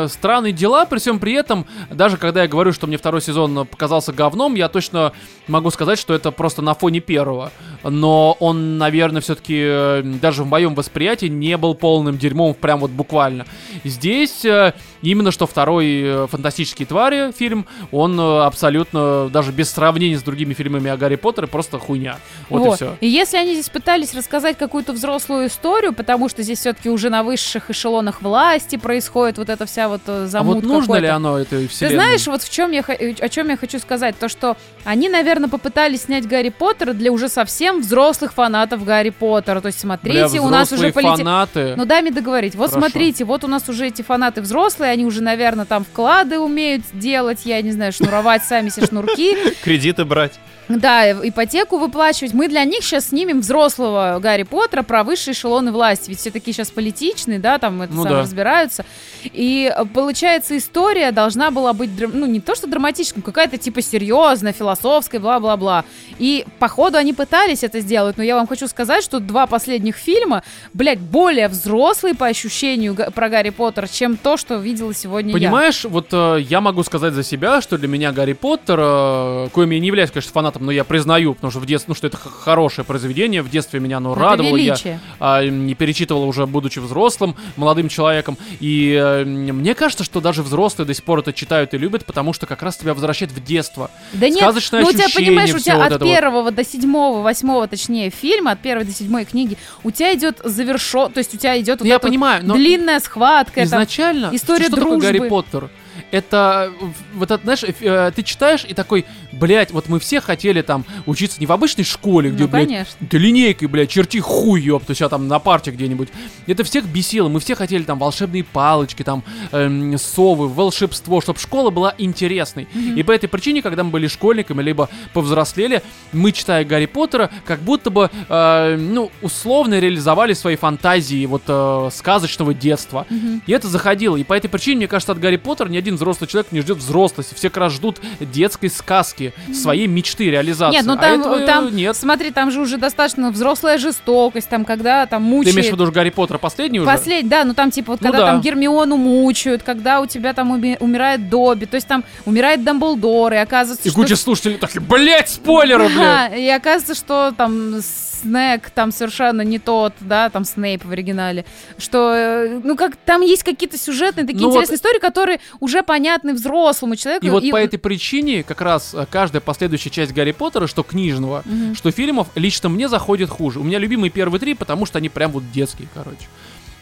странные дела, при всем при этом, даже когда я говорю, что мне второй сезон показался говном, я точно могу сказать, что это просто на фоне первого. Первого, но он, наверное, все-таки даже в моем восприятии не был полным дерьмом, прям вот буквально. Здесь э, именно что второй э, «Фантастические твари» фильм, он э, абсолютно, даже без сравнения с другими фильмами о Гарри Поттере, просто хуйня. Вот, и все. И если они здесь пытались рассказать какую-то взрослую историю, потому что здесь все-таки уже на высших эшелонах власти происходит вот эта вся вот э, А вот нужно ли оно этой Ты вселенной? знаешь, вот в чем я, о чем я хочу сказать, то что они, наверное, попытались снять Гарри Поттера для уже совсем взрослых фанатов Гарри Поттера. То есть, смотрите, Бля, у нас уже полетели. фанаты. Ну дай мне договорить. Вот Хорошо. смотрите, вот у нас уже эти фанаты взрослые, они уже, наверное, там вклады умеют делать, я не знаю, шнуровать сами себе шнурки. Кредиты брать. Да, ипотеку выплачивать. Мы для них сейчас снимем взрослого Гарри Поттера про высшие эшелоны власти. Ведь все такие сейчас политичные, да, там это Ну самое да. разбираются. И э, получается, история должна была быть, ну, не то что драматической, какая-то типа серьезная, философская, бла-бла-бла. И походу они пытались это сделать, но я вам хочу сказать, что два последних фильма, блядь, более взрослые по ощущению про Гарри Поттера, чем то, что видела сегодня я. Понимаешь, вот э, я могу сказать за себя, что для меня Гарри Поттер, э, коим я не являюсь, конечно, фанатом, но я признаю, потому что в детстве, ну что это хорошее произведение, в детстве меня оно Это радовало, я величие. а, не перечитывал уже будучи взрослым, молодым человеком, и э, мне кажется, что даже взрослые до сих пор это читают и любят, потому что как раз тебя возвращает в детство. Да нет, Сказочное ну у тебя, понимаешь, у тебя вот от вот. первого до седьмого, восьмого, точнее, фильма, от первой до седьмой книги, у тебя идет завершен, то есть у тебя идет вот Ну, я эта вот понимаю, но длинная схватка, изначально история что такое дружбы. Гарри Поттер? Это вот это, знаешь, э, ты читаешь и такой, блядь, вот мы все хотели там учиться не в обычной школе, где, ну, блядь, конечно. ты линейкой, блядь, черти хуй, ёпта, себя там на парте где-нибудь. Это всех бесило. Мы все хотели там волшебные палочки, там эм, совы, волшебство, чтобы школа была интересной. И по этой причине, когда мы были школьниками, либо повзрослели, мы, читая Гарри Поттера, как будто бы, э, ну, условно реализовали свои фантазии вот э, сказочного детства. И это заходило. И по этой причине, мне кажется, от Гарри Поттера ни один взрослый человек не ждет взрослости. Все как раз ждут детской сказки, своей мечты, реализации. Нет, ну А там, этого там нет. смотри, там же уже достаточно взрослая жестокость, там, когда там Ты мучает... имеешь в виду уже Гарри Поттера последний уже? Послед... Да, ну там типа вот Ну когда да. там Гермиону мучают, когда у тебя там уми- умирает Добби, то есть там умирает Дамблдор, и оказывается, И что... куча слушателей такие, блять, спойлеры, блядь. Да, и оказывается, что там Снег там совершенно не тот, да, там Снейп в оригинале, что, э, ну, как там есть какие-то сюжетные такие Ну вот- интересные истории, которые уже понятны взрослому человеку. И вот по этой причине как раз э, каждая последующая часть Гарри Поттера, что книжного, Мгм. что фильмов, лично мне заходит хуже. У меня любимые первые три, потому что они прям вот детские, короче.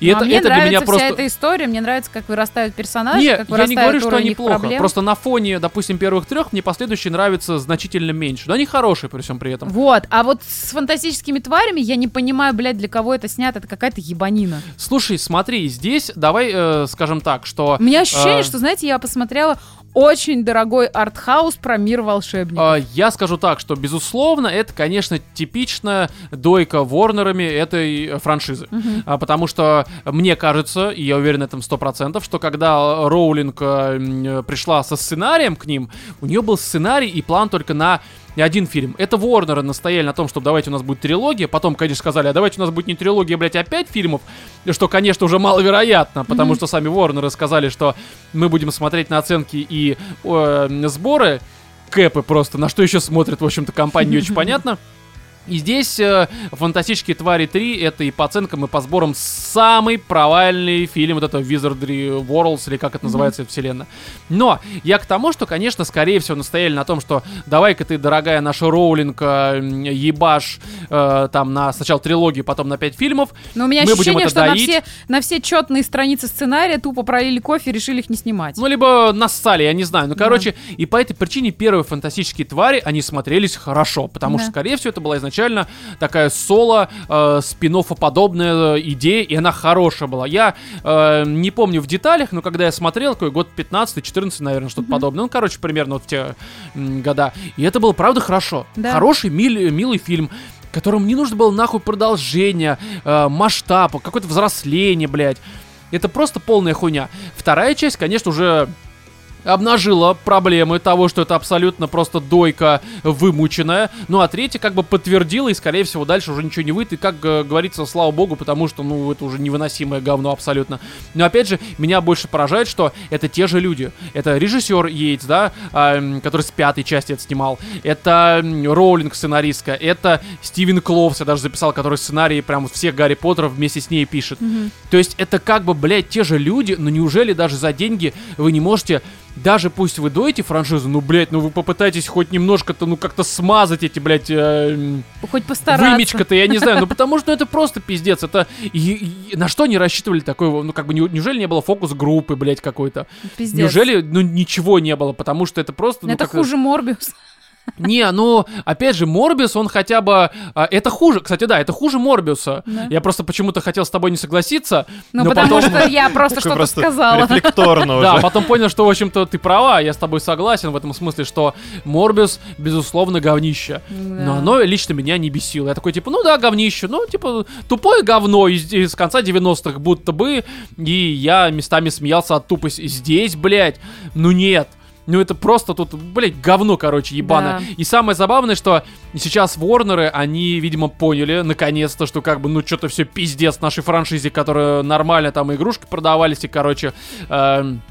И Ну, а это, мне это для нравится меня вся просто... эта история, мне нравится, как вырастают персонажи, Не, как я не говорю, что они плохо. проблем. Просто на фоне, допустим, первых трех мне последующие нравятся значительно меньше. Но они хорошие при всем при этом. Вот, а вот с фантастическими тварями я не понимаю, блядь, для кого это снято, это какая-то ебанина. Слушай, смотри, здесь давай э, скажем так, что... У меня ощущение, А. что, знаете, я посмотрела очень дорогой артхаус про мир волшебников. А, Я скажу так, что, безусловно, это, конечно, типичная дойка Ворнерами этой франшизы. А, Потому что мне кажется, и я уверен на этом 100%, что когда Роулинг э, пришла со сценарием к ним, у нее был сценарий и план только на один фильм. Это Ворнеры настояли на том, что давайте у нас будет трилогия. Потом, конечно, сказали, а давайте у нас будет не трилогия, блядь, а пять фильмов. Что, конечно, уже маловероятно, потому что сами Ворнеры сказали, что мы будем смотреть на оценки и э, сборы кэпы просто, на что еще смотрят, в общем-то, компания не очень понятно. И здесь э, «Фантастические твари 3» это и по оценкам, и по сборам самый провальный фильм вот этого Wizardry Worlds, или как это называется, эта вселенная. Но я к тому, что, конечно, скорее всего, настояли на том, что давай-ка ты, дорогая наша Роулинг, м, ебашь э, там на сначала трилогию, потом на 5 фильмов. Но у меня мы ощущение, что на все, на все четные страницы сценария тупо пролили кофе и решили их не снимать. Ну, либо нассали, я не знаю. Ну, Да. короче, и по этой причине первые фантастические твари, они смотрелись хорошо. Потому Да. что, скорее всего, это была изначально такая соло, э, спин подобная идея, и она хорошая была. Я э, не помню в деталях, но когда я смотрел, какой год 15-14, наверное, что-то подобное. Ну, короче, примерно вот в те м, года. И это было, правда, хорошо. Да. Хороший, мил- милый фильм которому не нужно было нахуй продолжение, э, масштаба, какое-то взросление, блядь. Это просто полная хуйня. Вторая часть, конечно, уже обнажила проблемы того, что это абсолютно просто дойка вымученная. Ну а третья как бы подтвердила, и скорее всего дальше уже ничего не выйдет. И как э, говорится, слава богу, потому что, ну, это уже невыносимое говно абсолютно. Но опять же, меня больше поражает, что это те же люди. Это режиссер Йейтс, да, э, который с пятой части это снимал. Это Роулинг, сценаристка. Это Стивен Кловс, я даже записал, который сценарии прям всех Гарри Поттеров вместе с ней пишет. То есть это как бы, блядь, те же люди, но неужели даже за деньги вы не можете даже пусть вы доете франшизу, ну, блядь, ну вы попытайтесь хоть немножко-то, ну, как-то смазать эти, блядь, э, Хоть постараться. вымечка-то, я не знаю, ну, потому что это просто пиздец, это... и- и на что они рассчитывали такой, ну, как бы, не- неужели не было фокус-группы, блядь, какой-то? Пиздец. Неужели, ну, ничего не было, потому что это просто... ну, Это хуже Морбиус. Не, ну, опять же, Морбиус, он хотя бы... а, это хуже, кстати, да, это хуже Морбиуса. Да. Я просто почему-то хотел с тобой не согласиться. Ну, но потому потом- что я просто Такой что-то просто сказала. рефлекторно Да, уже. потом понял, что, в общем-то, ты права, я с тобой согласен в этом смысле, что Морбиус, безусловно, говнище. Да. Но оно лично меня не бесило. Я такой, типа, ну да, говнище, ну, типа, тупое говно из, из конца 90-х будто бы, и я местами смеялся от тупости. Здесь, блядь, ну нет. Ну это просто тут, блядь, говно, короче, ебаное. Да. И самое забавное, что сейчас Ворнеры, они, видимо, поняли, наконец-то, что как бы, ну что-то все пиздец нашей франшизе, которая нормально там игрушки продавались, и, короче, эм,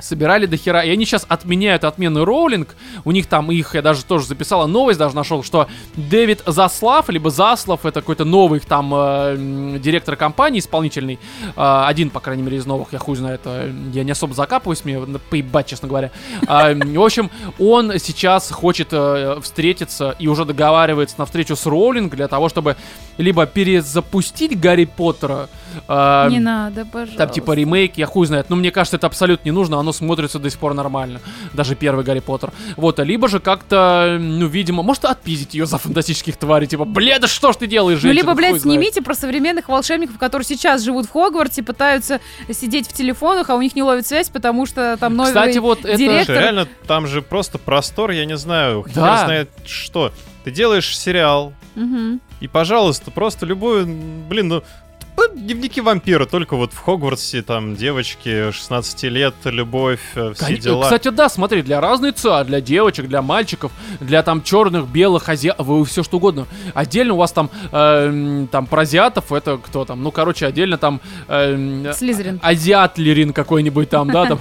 собирали до хера. И они сейчас отменяют отмену Роулинг. У них там их, я даже тоже записала новость, даже нашел, что Дэвид Заслав, либо Заслав, это какой-то новый их там э, директор компании исполнительный. Э, один, по крайней мере, из новых, я хуй знает. э, Я не особо закапываюсь, мне поебать, честно говоря. М, В общем, он сейчас хочет э, встретиться и уже договаривается на встречу с Роулинг для того, чтобы либо перезапустить Гарри Поттера, э, Не надо, пожалуйста. там типа ремейк, я хуй знает. Но мне кажется, это абсолютно не нужно, оно смотрится до сих пор нормально. Даже первый Гарри Поттер. Вот, а либо же как-то, ну, видимо, может отпиздить ее за фантастических тварей. Типа, бля, да что ж ты делаешь, Ну, женщина? либо, блядь, снимите про современных волшебников, которые сейчас живут в Хогвартсе, пытаются сидеть в телефонах, а у них не ловит связь, потому что там новый Кстати, вот это... директор. Реально, там же просто простор, я не знаю, хер Да. знает что. Ты делаешь сериал, Мгм. и, пожалуйста, просто любую, блин, ну, дневники вампира, только вот в Хогвартсе, там, девочки 16 лет, любовь, э, все Кон- дела. Кстати, да, смотри, для разной ЦА, для девочек, для мальчиков, для там черных, белых, азиатов, вы все что угодно. Отдельно у вас там, эм, там про азиатов, это кто там? Ну, короче, отдельно там эм, Слизерин. азиатлерин какой-нибудь там, да, там.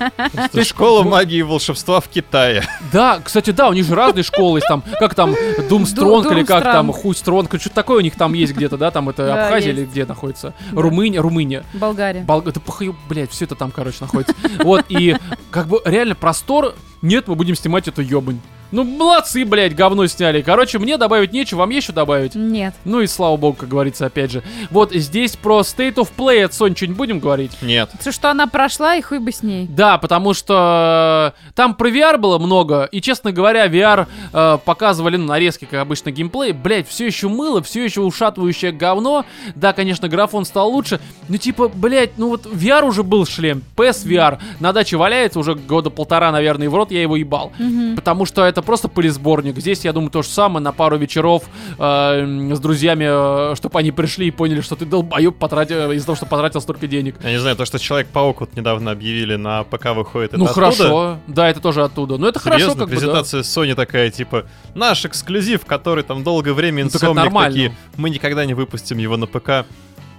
Школа магии и волшебства в Китае. Да, кстати, да, у них же разные школы есть, там, как там, Думстронг Ду- или как там. Хуй Стронг, что-то такое у них там есть где-то, да, там это Абхазия или где находится? Да. Румыния, Румыния. Болгария. Бол... Это похуй, блядь, все это там, короче, находится. Вот, и как бы реально простор, нет, мы будем снимать эту ебань. Ну, молодцы, блядь, говно сняли. Короче, мне добавить нечего, вам есть что добавить? Нет. Ну и слава богу, как говорится, опять же. Вот здесь про State of Play от Sony что-нибудь будем говорить? Нет. Все, что она прошла, и хуй бы с ней. Да, потому что э, там про VR было много, и, честно говоря, VR э, показывали ну, нарезки, как обычно, геймплей. Блять, все еще мыло, все еще ушатывающее говно. Да, конечно, графон стал лучше, но типа, блять, ну вот VR уже был шлем, PS VR на даче валяется уже года полтора, наверное, и в рот я его ебал. Мгм. Потому что это просто пылесборник. Здесь, я думаю, то же самое, на пару вечеров э, с друзьями, чтобы они пришли и поняли, что ты долбоеб потратил, из-за того, что потратил столько денег. Я не знаю, то, что Человек-паук вот недавно объявили на ПК выходит, ну это хорошо, оттуда? да, это тоже оттуда. Но это хорошо, Серьезно, как бы, да. презентация Sony такая, типа, наш эксклюзив, который там долгое время Ну, это инсомник такие, мы никогда не выпустим его на ПК.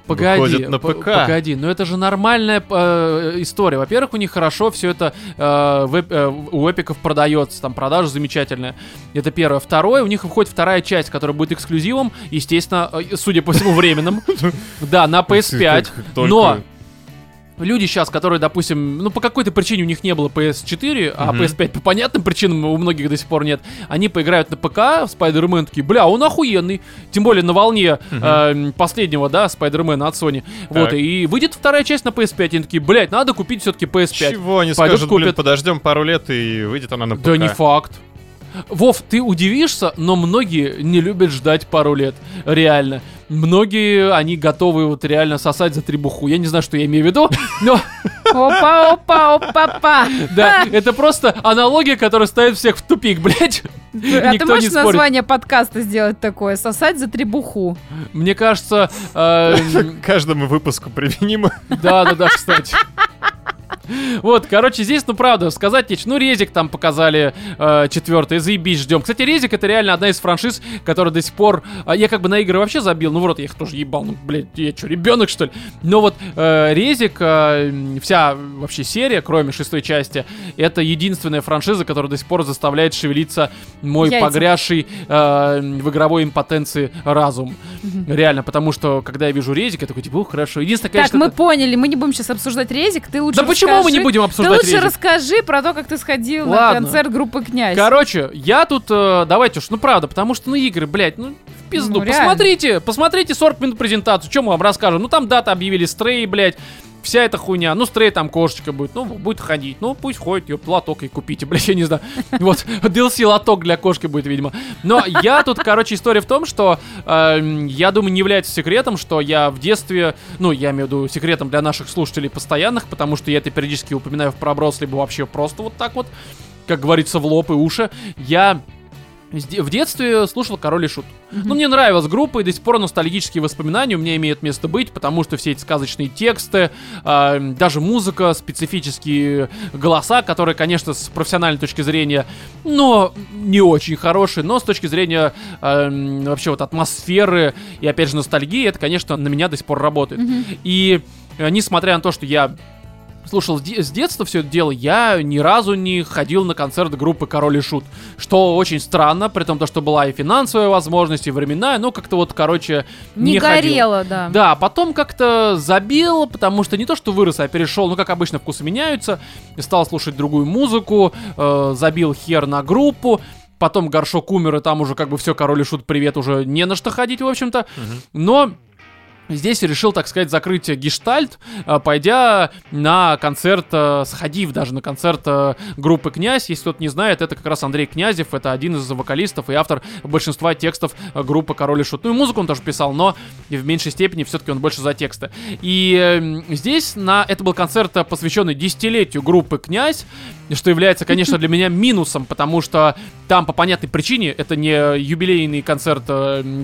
Погоди, на ПК. погоди, но это же нормальная э, история. Во-первых, у них хорошо все это э, в эп- э, у эпиков продается, там продажа замечательная. Это первое. Второе, у них выходит вторая часть, которая будет эксклюзивом, естественно, э, судя по всему, временным. Да, на PS5. Только- Но люди сейчас, которые, допустим, ну по какой-то причине у них не было PS4, а Мгм. PS5 по понятным причинам у многих до сих пор нет, они поиграют на ПК в Spider-Man, такие, бля, он охуенный. Тем более на волне э, последнего, да, Spider-Man от Sony. Вот, Так. и выйдет вторая часть на PS5, и они такие, блядь, надо купить все-таки PS5. Чего они Пойдут скажут, блин, купят. подождем пару лет и выйдет она на ПК. Да не факт. Вов, ты удивишься, но многие не любят ждать пару лет. Реально. Многие, они готовы вот реально сосать за требуху. Я не знаю, что я имею в виду, но Опа, опа, опа, опа. да, это просто аналогия, которая ставит всех в тупик, блядь. А ты Никто не можешь название подкаста сделать такое? Сосать за требуху. Мне кажется, э, Каждому выпуску применимо. да-да-да, кстати. Вот, короче, здесь, ну правда, сказать нечего. Ну, Резик там показали э, четвертый, заебись, ждем. Кстати, Резик это реально одна из франшиз, которая до сих пор... э, я как бы на игры вообще забил, ну, в рот я их тоже ебал, ну, блядь, я что, ребенок, что ли? Но вот э, Резик, э, вся вообще серия, кроме шестой части, это единственная франшиза, которая до сих пор заставляет шевелиться мой Яйца. погрязший э, в игровой импотенции разум. Реально, потому что, когда я вижу Резик, я такой, типа, ух, хорошо. Единственное, Так, конечно... мы это- поняли, мы не будем сейчас обсуждать резик. Ты лучше Да почему мы не будем Ты обсуждать лучше Резик? расскажи про то, как ты сходил Ладно. на концерт группы Князь. Короче, я тут, э, давайте уж, ну правда, потому что, ну, игры, блядь, ну, в пизду. Ну, реально. посмотрите, посмотрите 40 минут презентацию, что мы вам расскажем. Ну, там дата объявили, стрей, блядь, вся эта хуйня. Ну, стрей там кошечка будет, ну, будет ходить. Ну, пусть ходит, ее лоток и купите, блядь, я не знаю. Вот, DLC лоток для кошки будет, видимо. Но я тут, короче, история в том, что, эм, я думаю, не является секретом, что я в детстве, ну, я имею в виду секретом для наших слушателей постоянных, потому что я это периодически упоминаю в проброс, либо вообще просто вот так вот как говорится, в лоб и уши. Я в детстве слушал Король и Шут. Ну, мне нравилась группа, и до сих пор ностальгические воспоминания у меня имеют место быть, потому что все эти сказочные тексты, а, даже музыка, специфические голоса, которые, конечно, с профессиональной точки зрения, но не очень хорошие, но с точки зрения м, вообще вот атмосферы и, опять же, ностальгии, это, конечно, на меня до сих пор работает. И э, несмотря на то, что я слушал с де- с детства все это дело, я ни разу не ходил на концерт группы Король и Шут. Что очень странно, при том, то, что была и финансовая возможность, и временная, но как-то вот, короче, не, Не, ходил. горело, да. Да, потом как-то забил, потому что не то, что вырос, а перешел, ну, как обычно, вкусы меняются, и стал слушать другую музыку, э, забил хер на группу, потом горшок умер, и там уже как бы все, король и шут, привет, уже не на что ходить, в общем-то. Но Здесь решил, так сказать, закрыть гештальт, э, пойдя на концерт, э, сходив даже на концерт э, группы «Князь». Если кто-то не знает, это как раз Андрей Князев, это один из вокалистов и автор большинства текстов группы «Король и Шут». Ну и музыку он тоже писал, но в меньшей степени все-таки он больше за тексты. И э, здесь на... это был концерт, посвященный десятилетию группы «Князь», что является, конечно, для меня минусом, потому что там по понятной причине это не юбилейный концерт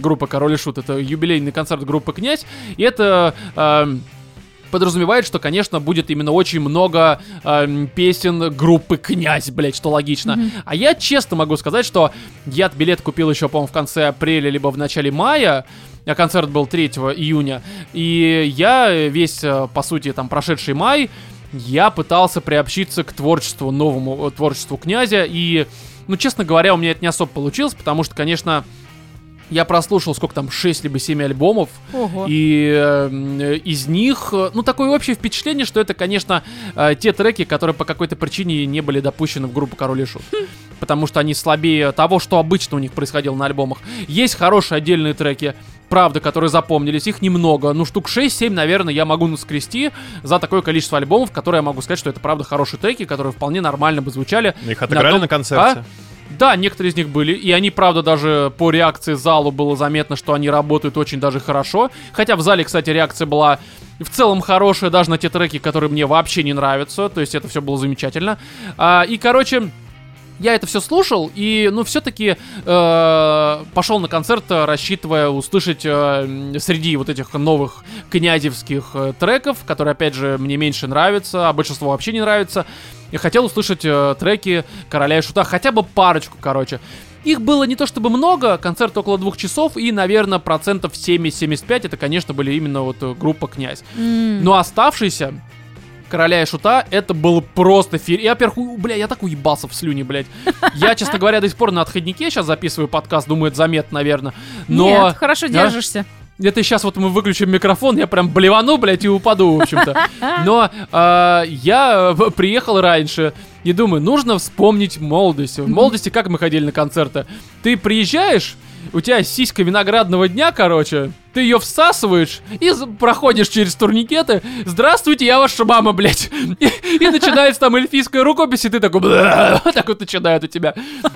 группы Король и Шут, это юбилейный концерт группы Князь, и это эм, подразумевает, что, конечно, будет именно очень много эм, песен группы Князь, блять, что логично. А я честно могу сказать, что я билет купил еще, по-моему, в конце апреля, либо в начале мая, а концерт был 3 июня, и я весь, э, по сути, там, прошедший май, я пытался приобщиться к творчеству, новому э, творчеству князя, и, ну, честно говоря, у меня это не особо получилось, потому что, конечно, я прослушал сколько там, 6 либо 7 альбомов, Ого. и э, из них, э, ну, такое общее впечатление, что это, конечно, э, те треки, которые по какой-то причине не были допущены в группу Король и Шут. Потому что они слабее того, что обычно у них происходило на альбомах. Есть хорошие отдельные треки, правда, которые запомнились, их немного. Ну, штук 6-7, наверное, я могу наскрести за такое количество альбомов, которые я могу сказать, что это правда хорошие треки, которые вполне нормально бы звучали. Их отыграли том- на концерте. А? Да, некоторые из них были, и они, правда, даже по реакции залу было заметно, что они работают очень даже хорошо. Хотя в зале, кстати, реакция была в целом хорошая, даже на те треки, которые мне вообще не нравятся. То есть это все было замечательно. А, и, короче, я это все слушал, и, ну, все-таки пошел на концерт, э, рассчитывая услышать э, среди вот этих новых князевских э, треков, которые, опять же, мне меньше нравятся, а большинство вообще не нравится. Я хотел услышать э, треки Короля и Шута, хотя бы парочку, короче. Их было не то чтобы много, концерт около двух часов, и, наверное, процентов 70-75 это, конечно, были именно вот э, группа «Князь». М. Но оставшийся Короля и Шута, это было просто фир... Я, во-первых, бля, я так уебался в слюне, блядь. Я, честно говоря, до сих пор на отходнике сейчас записываю подкаст, думаю, это заметно, наверное. Но Нет, хорошо держишься. это сейчас вот мы выключим микрофон, я прям блевану, блядь, и упаду, в общем-то. Но а, я э, приехал раньше и думаю, нужно вспомнить молодость. В молодости как мы ходили на концерты? Ты приезжаешь, у тебя сиська виноградного дня, короче, ты ее всасываешь и проходишь через турникеты. Здравствуйте, я ваша мама, блядь. И, и начинается там эльфийская рукопись, и ты такой, так вот начинает у тебя.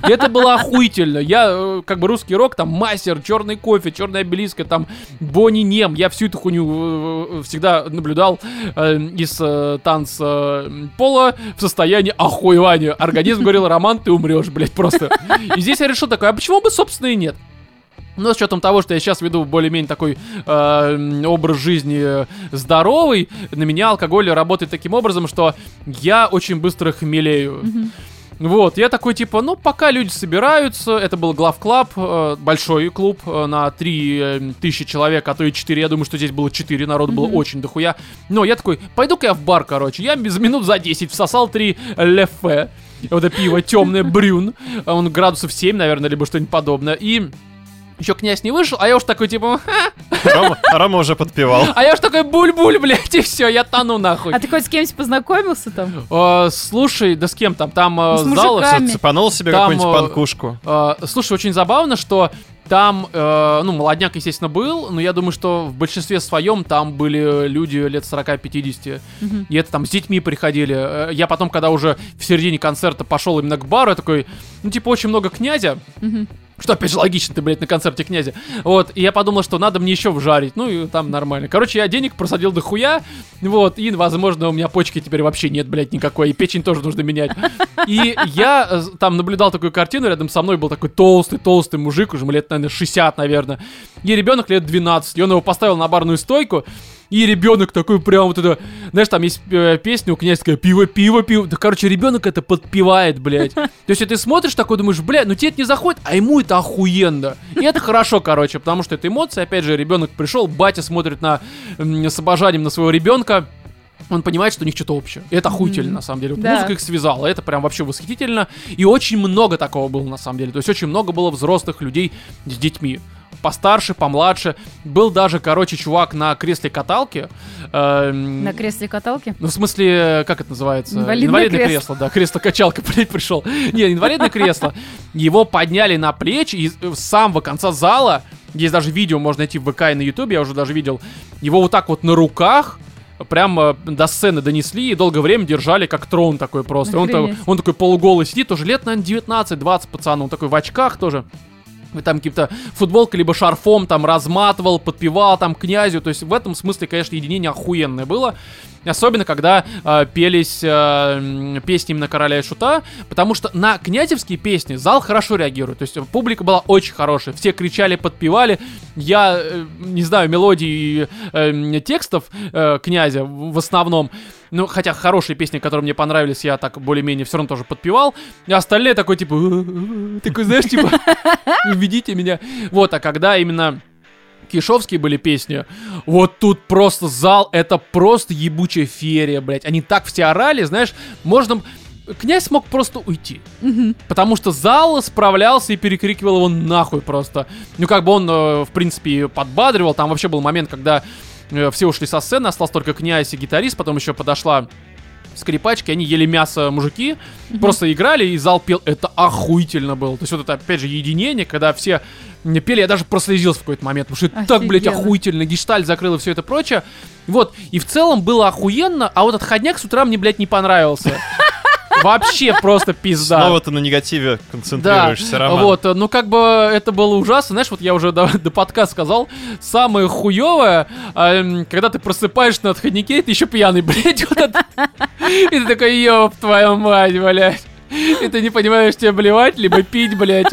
И это было охуительно. Я, э, как бы, русский рок, там, мастер, черный кофе, черная обелиска, там, Бонни Нем. Я всю эту хуйню э, всегда наблюдал э, из э, танца э, пола в состоянии охуевания. Организм говорил, Роман, ты умрешь, блядь, просто. И здесь я решил такой, а почему бы, собственно, и нет? Но с учетом того, что я сейчас веду более-менее такой э, образ жизни э, здоровый, на меня алкоголь работает таким образом, что я очень быстро хмелею. Вот, я такой, типа, ну, пока люди собираются, это был главклаб, э, большой клуб э, на 3 тысячи человек, а то и 4, я думаю, что здесь было 4, народу было Мгм. очень дохуя. Но я такой, пойду-ка я в бар, короче, я без минут за 10 всосал 3 лефе, вот это пиво темное, брюн, он градусов 7, наверное, либо что-нибудь подобное, и... Еще князь не вышел, а я уж такой, типа. Рома, Рома уже подпевал. а я уж такой, буль-буль, блядь, и все, я тону нахуй. А ты хоть с кем-нибудь познакомился там? Э, слушай, да с кем там? Там э, Ну, с зал... Цепанул себе какую-нибудь э, панкушку. Э, слушай, очень забавно, что там, э, ну, молодняк, естественно, был, но я думаю, что в большинстве своем там были люди лет 40-50. Мгм. И это там с детьми приходили. Э, Я потом, когда уже в середине концерта пошел именно к бару, я такой, ну, типа, очень много князя. Мгм. Что, опять же, логично, ты, блядь, на концерте князя. Вот, и я подумал, что надо мне еще вжарить. Ну, и там нормально. Короче, я денег просадил до хуя. Вот, и, возможно, у меня почки теперь вообще нет, блядь, никакой. И печень тоже нужно менять. И я э, там наблюдал такую картину, рядом со мной был такой толстый-толстый мужик, уже лет, наверное, 60, наверное. И ребенок лет 12. И он его поставил на барную стойку. И ребенок такой прям вот это, знаешь, там есть э, песня у князя такая пиво, пиво, пиво. Да, короче, ребенок это подпевает, блядь. То есть, ты смотришь такой, думаешь, блядь, ну тебе это не заходит, а ему это охуенно. И это хорошо, короче, потому что это эмоции. Опять же, ребенок пришел, батя смотрит на с обожанием на своего ребенка. Он понимает, что у них что-то общее. И это охуительно, на самом деле. Вот Да. Музыка их связала, это прям вообще восхитительно. И очень много такого было, на самом деле. То есть очень много было взрослых людей с детьми. Постарше, помладше. Был даже, короче, чувак на кресле каталки. эм, На кресле каталки? ну, в смысле, как это называется? Инвалидное кресло. кресло. да, кресло-качалка, блядь, пришел. Не, инвалидное кресло. Его подняли на плечи, и с самого конца зала, есть даже видео, можно найти в ВК и на Ютубе, я уже даже видел, его вот так вот на руках прям э, до сцены донесли и долгое время держали как трон такой просто. Он, он такой полуголый сидит, тоже лет, наверное, 19-20 пацан, он такой в очках тоже. Там каким-то футболкой либо шарфом там разматывал, подпевал там князю. То есть в этом смысле, конечно, единение охуенное было. Особенно, когда э, пелись э, песни именно короля и шута, потому что на князевские песни зал хорошо реагирует. То есть э, публика была очень хорошая. Все кричали, подпевали. Я э, не знаю мелодий и э, текстов э, князя в основном. Ну, хотя хорошие песни, которые мне понравились, я так более-менее все равно тоже подпевал. И остальные такой, типа, такой, знаешь, типа, уведите меня. Вот, а когда именно Кишовские были песни. Вот тут просто зал, это просто ебучая феерия, блядь. Они так все орали, знаешь, можно... Князь мог просто уйти. Мгм. Потому что зал справлялся и перекрикивал его нахуй просто. Ну, как бы он, э, в принципе, подбадривал. Там вообще был момент, когда э, все ушли со сцены, остался только князь и гитарист. Потом еще подошла скрипачки, они ели мясо мужики, просто играли, и зал пел. Это охуительно было. То есть вот это, опять же, единение, когда все м, пели, я даже прослезился в какой-то момент, потому что это так, блядь, Офигенно. охуительно. Гешталь закрыл и все это прочее. Вот, и в целом было охуенно, а вот отходняк с утра мне, блядь, не понравился. Вообще просто пизда. Снова ты на негативе концентрируешься, Роман. Вот, ну как бы это было ужасно, знаешь, вот я уже до, до подкаста сказал, самое хуевое, а, м, когда ты просыпаешься на отходнике, и ты еще пьяный, блядь, вот это. И ты такой, ёб твою мать, блядь. И ты не понимаешь, тебе блевать, либо пить, блядь.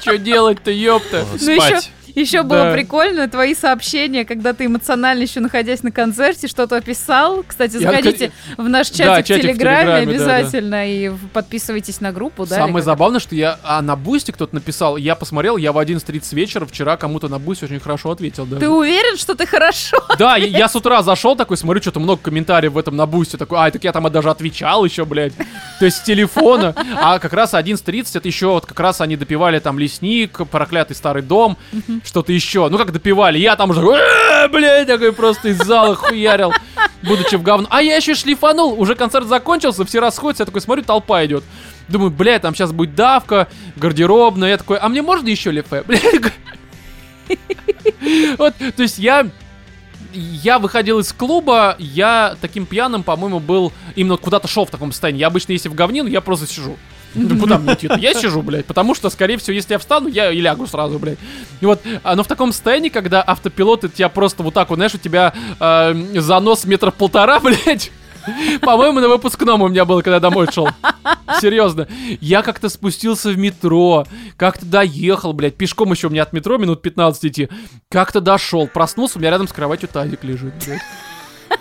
Что делать-то, ёпта? Ну Спать. Еще было прикольно твои сообщения, когда ты эмоционально еще находясь на концерте что-то описал. Кстати, заходите в наш чатик, в Телеграме обязательно и подписывайтесь на группу? Самое забавное, что я а, на Бусти кто-то написал, я посмотрел, я в 11.30 вечера вчера кому-то на Бусти очень хорошо ответил. Ты уверен, что ты хорошо? Да, я, я с утра зашел такой, смотрю, что-то много комментариев в этом на бусте. Такой, а, так я там даже отвечал еще, блядь. То есть с телефона. А как раз 11.30 это еще вот как раз они допивали там лесник, проклятый старый дом, что-то еще. Ну как допивали, я там уже, «Э, блядь, такой просто из зала хуярил, будучи в говно. А я еще шлифанул, уже концерт закончился, все расходятся, я такой смотрю, толпа идет. Думаю, блядь, там сейчас будет давка, гардеробная. Я такой, а мне можно еще? Блядь, Вот, то есть я я выходил из клуба, я таким пьяным, по-моему, был именно куда-то шел в таком состоянии. Я обычно, если в говнину, я просто сижу. Ну, куда мне идти-то? Я сижу, блядь, потому что, скорее всего, если я встану, я и лягу сразу, блядь. И вот, а, но в таком состоянии, когда автопилоты тебя просто вот так вот, знаешь, у тебя э, занос метра полтора, блядь, По-моему, на выпускном у меня было, когда домой шел. Серьезно. Я как-то спустился в метро, как-то доехал, блядь, пешком еще у меня от метро минут 15 идти. Как-то дошел, проснулся, у меня рядом с кроватью тазик лежит, блядь.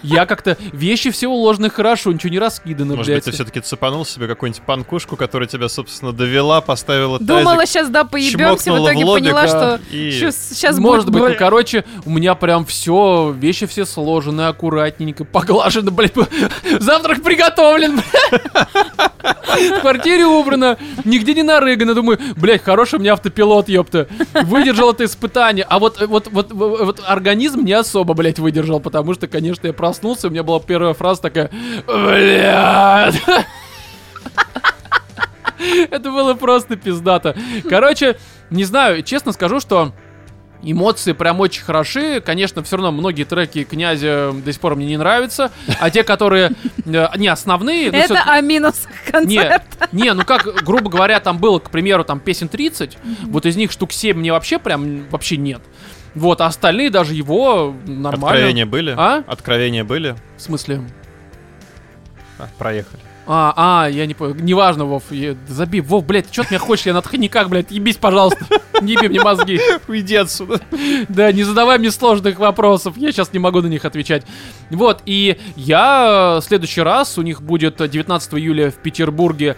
Я как-то... Вещи все уложены хорошо, ничего не раскидано, Может блядь. быть, ты все-таки цепанул себе какую-нибудь панкушку, которая тебя, собственно, довела, поставила Думала, тазик, сейчас, да, поебемся, в итоге в лобик, поняла, что и- сейчас Может быть, ну, будет... короче, у меня прям все, вещи все сложены аккуратненько, поглажены, блядь, завтрак приготовлен. В квартире убрано, нигде не нарыгано, думаю, блядь, хороший у меня автопилот, ёпта, выдержал это испытание, а вот, вот, вот, вот, вот организм не особо, блядь, выдержал, потому что, конечно, я проснулся, у меня была первая фраза такая, блядь. Это было просто пиздато. Короче, не знаю, честно скажу, что Эмоции прям очень хороши. Конечно, все равно многие треки князя до сих пор мне не нравятся. А те, которые э, не основные. ну, Это о минусах не, концерта. не, ну как, грубо говоря, там было, к примеру, там песен 30, вот из них штук 7 мне вообще прям вообще нет. Вот, а остальные даже его нормально. Откровения были? А? Откровения были? В смысле? А, проехали. А, а, я не понял. Неважно, Вов. я- Забей. Вов, блядь, что ты меня хочешь? Я на никак, блядь. Ебись, пожалуйста. Не еби мне мозги. Уйди отсюда. Да, не задавай мне сложных вопросов, я сейчас не могу на них отвечать. Вот, и я э, в следующий раз, у них будет 19 июля в Петербурге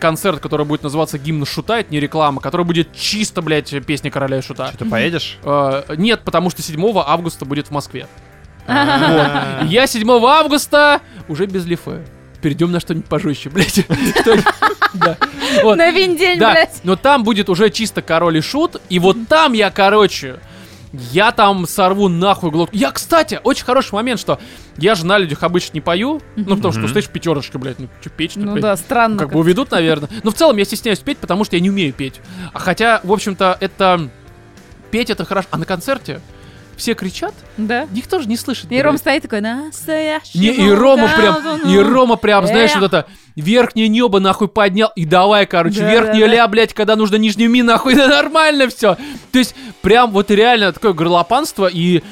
концерт, который будет называться «Гимн Шута», это не реклама, который будет чисто, блядь, песня короля и шута. Что, ты поедешь? Э, нет, потому что 7 августа будет в Москве. А. И Я 7 августа уже без лифе. Перейдем на что-нибудь пожестче, блядь. На виндень, Да, блядь. но там будет уже чисто король и шут, и вот там я, короче, я там сорву нахуй глотку. Я, кстати, очень хороший момент, что я же на людях обычно не пою, ну, потому что стоишь пятерочка, блядь, ну, что печь Ну да, странно. Как бы уведут, наверное. Но в целом я стесняюсь петь, потому что я не умею петь. А хотя, в общем-то, это... Петь это хорошо. А на концерте все кричат, Да. никто же не слышит. И блядь. Ром стоит такой, настоящий. Не, и Рома прям, колдун». и Рома прям, знаешь, Эх. вот это верхнее небо нахуй поднял, и давай, короче, Да, верхнее да, да. ля, блядь, когда нужно нижнюю ми, нахуй, да нормально все. То есть, прям вот реально такое горлопанство, и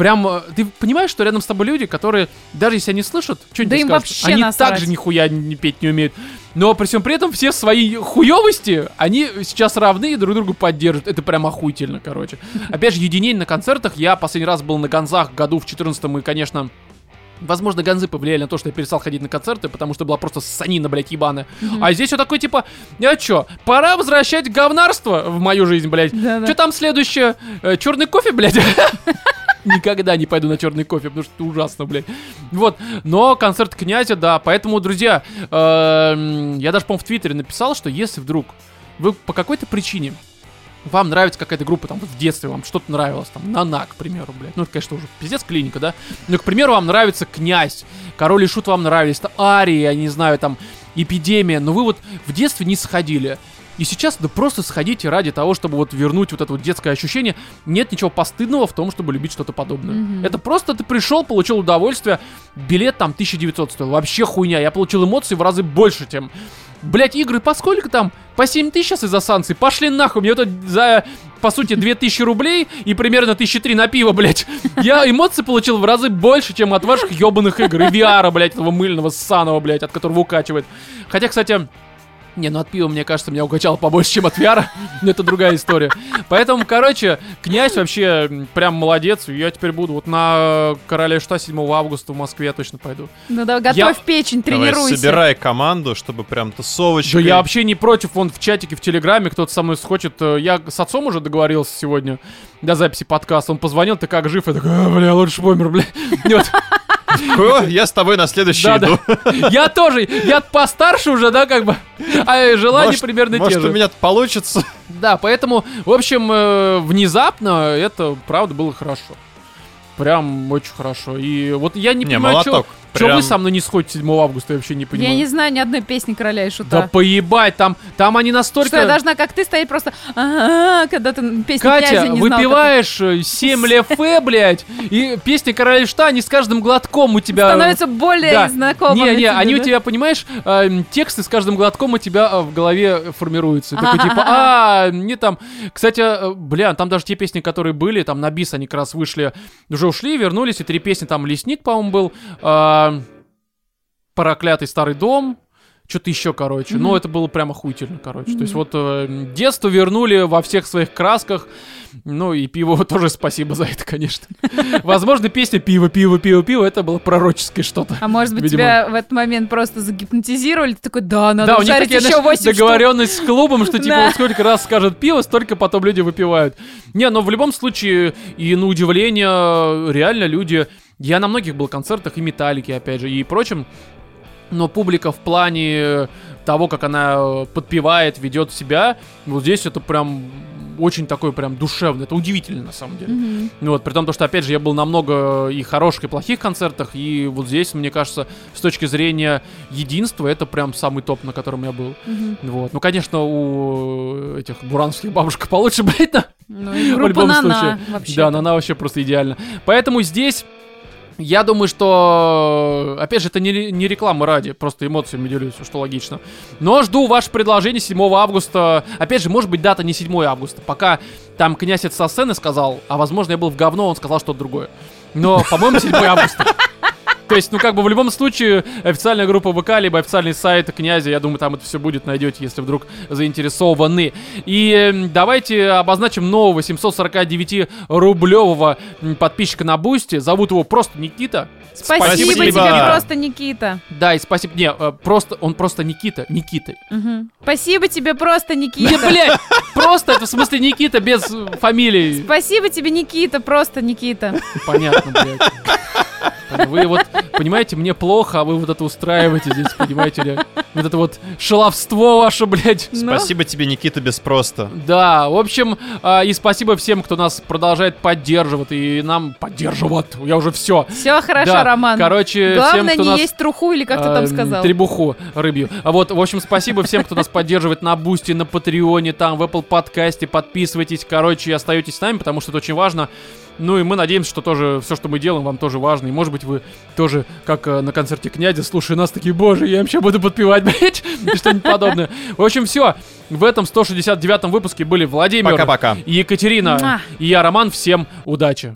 прям, э, ты понимаешь, что рядом с тобой люди, которые, даже если они слышат, что Да им вообще они насрать. также нихуя не петь не умеют. Но при всем при этом все свои хуёвости, они сейчас равны и друг другу поддерживают. Это прям охуительно, короче. Опять же, единение на концертах. Я последний раз был на Гонзах году в 14 и, конечно, Возможно, гонзы повлияли на то, что я перестал ходить на концерты, потому что была просто санина, блядь, ебаная. А здесь вот такой, типа, я чё, пора возвращать говнарство в мою жизнь, блядь. Да-да. Что там следующее? черный кофе, блядь? Никогда не пойду на черный кофе, потому что это ужасно, блядь. Вот, но концерт князя, да. Поэтому, друзья, эм, я даже, по-моему, в Твиттере написал, что если вдруг вы по какой-то причине вам нравится какая-то группа, там, в детстве вам что-то нравилось, там, Нана, к примеру, блядь. Ну, это, конечно, уже пиздец клиника, да? Но, к примеру, вам нравится Князь, Король и Шут вам нравились, там, Ария, я не знаю, там, Эпидемия, но вы вот в детстве не сходили. И сейчас, да просто сходите ради того, чтобы вот вернуть вот это вот детское ощущение. Нет ничего постыдного в том, чтобы любить что-то подобное. Мгм. Это просто ты пришел, получил удовольствие, билет там 1900 стоил, вообще хуйня. Я получил эмоций в разы больше, чем... Блять, игры по сколько там? По 7 тысяч сейчас из-за санкций? Пошли нахуй, мне это за, по сути, 2000 рублей и примерно 1003 на пиво, блять. Я эмоции получил в разы больше, чем от ваших ебаных игр. И VR, блять, этого мыльного, ссаного, блять, от которого укачивает. Хотя, кстати, не, ну от пива, мне кажется, меня укачало побольше, чем от VR. Но это другая история. Поэтому, короче, князь вообще прям молодец. Я теперь буду вот на Короля Шта 7 августа в Москве я точно пойду. Ну да, готовь Я- печень, Давай, тренируйся. собирай команду, чтобы прям Да тусовочкой. я вообще не против, вон в чатике, в Телеграме кто-то со мной схочет. Э, Я с отцом уже договорился сегодня до записи подкаста. Он позвонил, ты как жив? Я такой, «А, бля, лучше помер, бля. Я с тобой на следующий иду. Я тоже, я постарше уже, да, как бы. А желания Может- примерно те Может, же. у меня получится. Да, поэтому, в общем, э, внезапно это, правда, было хорошо. Прям очень хорошо. И вот я не, Не, понимаю, молоток. вы Прям- со мной не сходите 7 августа, я вообще не понимаю. Я не знаю ни одной песни короля и Да шута. поебать, там, там они настолько... Что я должна, как ты, стоять просто, когда ты песню князя Катя, не знал. выпиваешь э, 7 лефе, блядь, и песни короля и шта, они с каждым глотком у тебя... Становится более Да. знакомыми. Не, не, тебе, они у да? тебя, понимаешь, э, тексты с каждым глотком у тебя э, в голове формируются. Такой типа, а, не там. Кстати, э, бля, там даже те песни, которые были, там на бис они как раз вышли, уже ушли, вернулись, и три песни, там Лесник, по-моему, был. А, проклятый старый дом, что-то еще, короче. Мгм. Но это было прямо охуительно, короче. То есть вот э, детство вернули во всех своих красках. Ну и пиво тоже спасибо за это, конечно. Возможно, песня «Пиво, пиво, пиво, пиво» это было пророческое что-то. А может быть, Видимо. тебя в этот момент просто загипнотизировали? Ты такой, да, надо Да, у них такие, еще знаешь, 8 штук. договоренность с клубом, что типа вот сколько раз скажет пиво, столько потом люди выпивают. Не, но в любом случае, и на удивление, реально люди... Я на многих был концертах и Металлики, опять же, и прочим. Но публика в плане того, как она э, подпевает, ведет себя, вот здесь это прям очень такой прям душевный. Это удивительно на самом деле. Ну Вот, при том, то, что, опять же, я был на много и хороших, и плохих концертах, и вот здесь, мне кажется, с точки зрения единства, это прям самый топ, на котором я был. Мгм. Вот. Ну, конечно, у этих бурановских бабушек получше, блядь, да? Ну и В группа любом Нана случае. вообще. Да, но она вообще просто идеальна. Поэтому здесь... Я думаю, что, опять же, это не, не реклама ради, просто эмоциями делюсь, что логично. Но жду ваше предложение 7 августа. Опять же, может быть, дата не 7 августа. Пока там князь это со сцены сказал, а возможно, я был в говно, он сказал что-то другое. Но, по-моему, 7 августа. То есть, ну, как бы в любом случае, официальная группа ВК, либо официальный сайт князя, я думаю, там это все будет, найдете, если вдруг заинтересованы. И эм, давайте обозначим нового 749-рублевого м, подписчика на Бусти. Зовут его просто Никита. Спасибо, Спасибо. тебе просто, Никита. Да, и спасибо. Не, э, просто, он просто Никита. Никита. Мгм. Спасибо тебе просто, Не, Никита. блядь, просто это в смысле Никита без фамилии. Спасибо тебе, Никита, просто Никита. Понятно, блядь. Вы вот, понимаете, мне плохо, а вы вот это устраиваете здесь, понимаете ли? Вот это вот шаловство ваше, блядь. Ну, Спасибо тебе, Никита, без просто. Да, в общем, а, и спасибо всем, кто нас продолжает поддерживать, и нам поддерживать. Я уже все. Все хорошо, Да, Роман. Короче, Главное всем, кто не нас... есть труху или как ты там эм, сказал. Требуху рыбью. А вот, в общем, спасибо всем, кто нас поддерживает на Бусти, на Патреоне, там, в Apple Подкасте. Подписывайтесь, короче, и остаетесь с нами, потому что это очень важно. Ну и мы надеемся, что тоже все, что мы делаем, вам тоже важно. И может быть вы тоже, как э, на концерте князя, слушая нас, такие, боже, я вообще буду подпевать, блядь, и что-нибудь подобное. В общем, все. В этом 169-м выпуске были Владимир, Пока-пока. и Екатерина, Муа. и я, Роман. Всем удачи.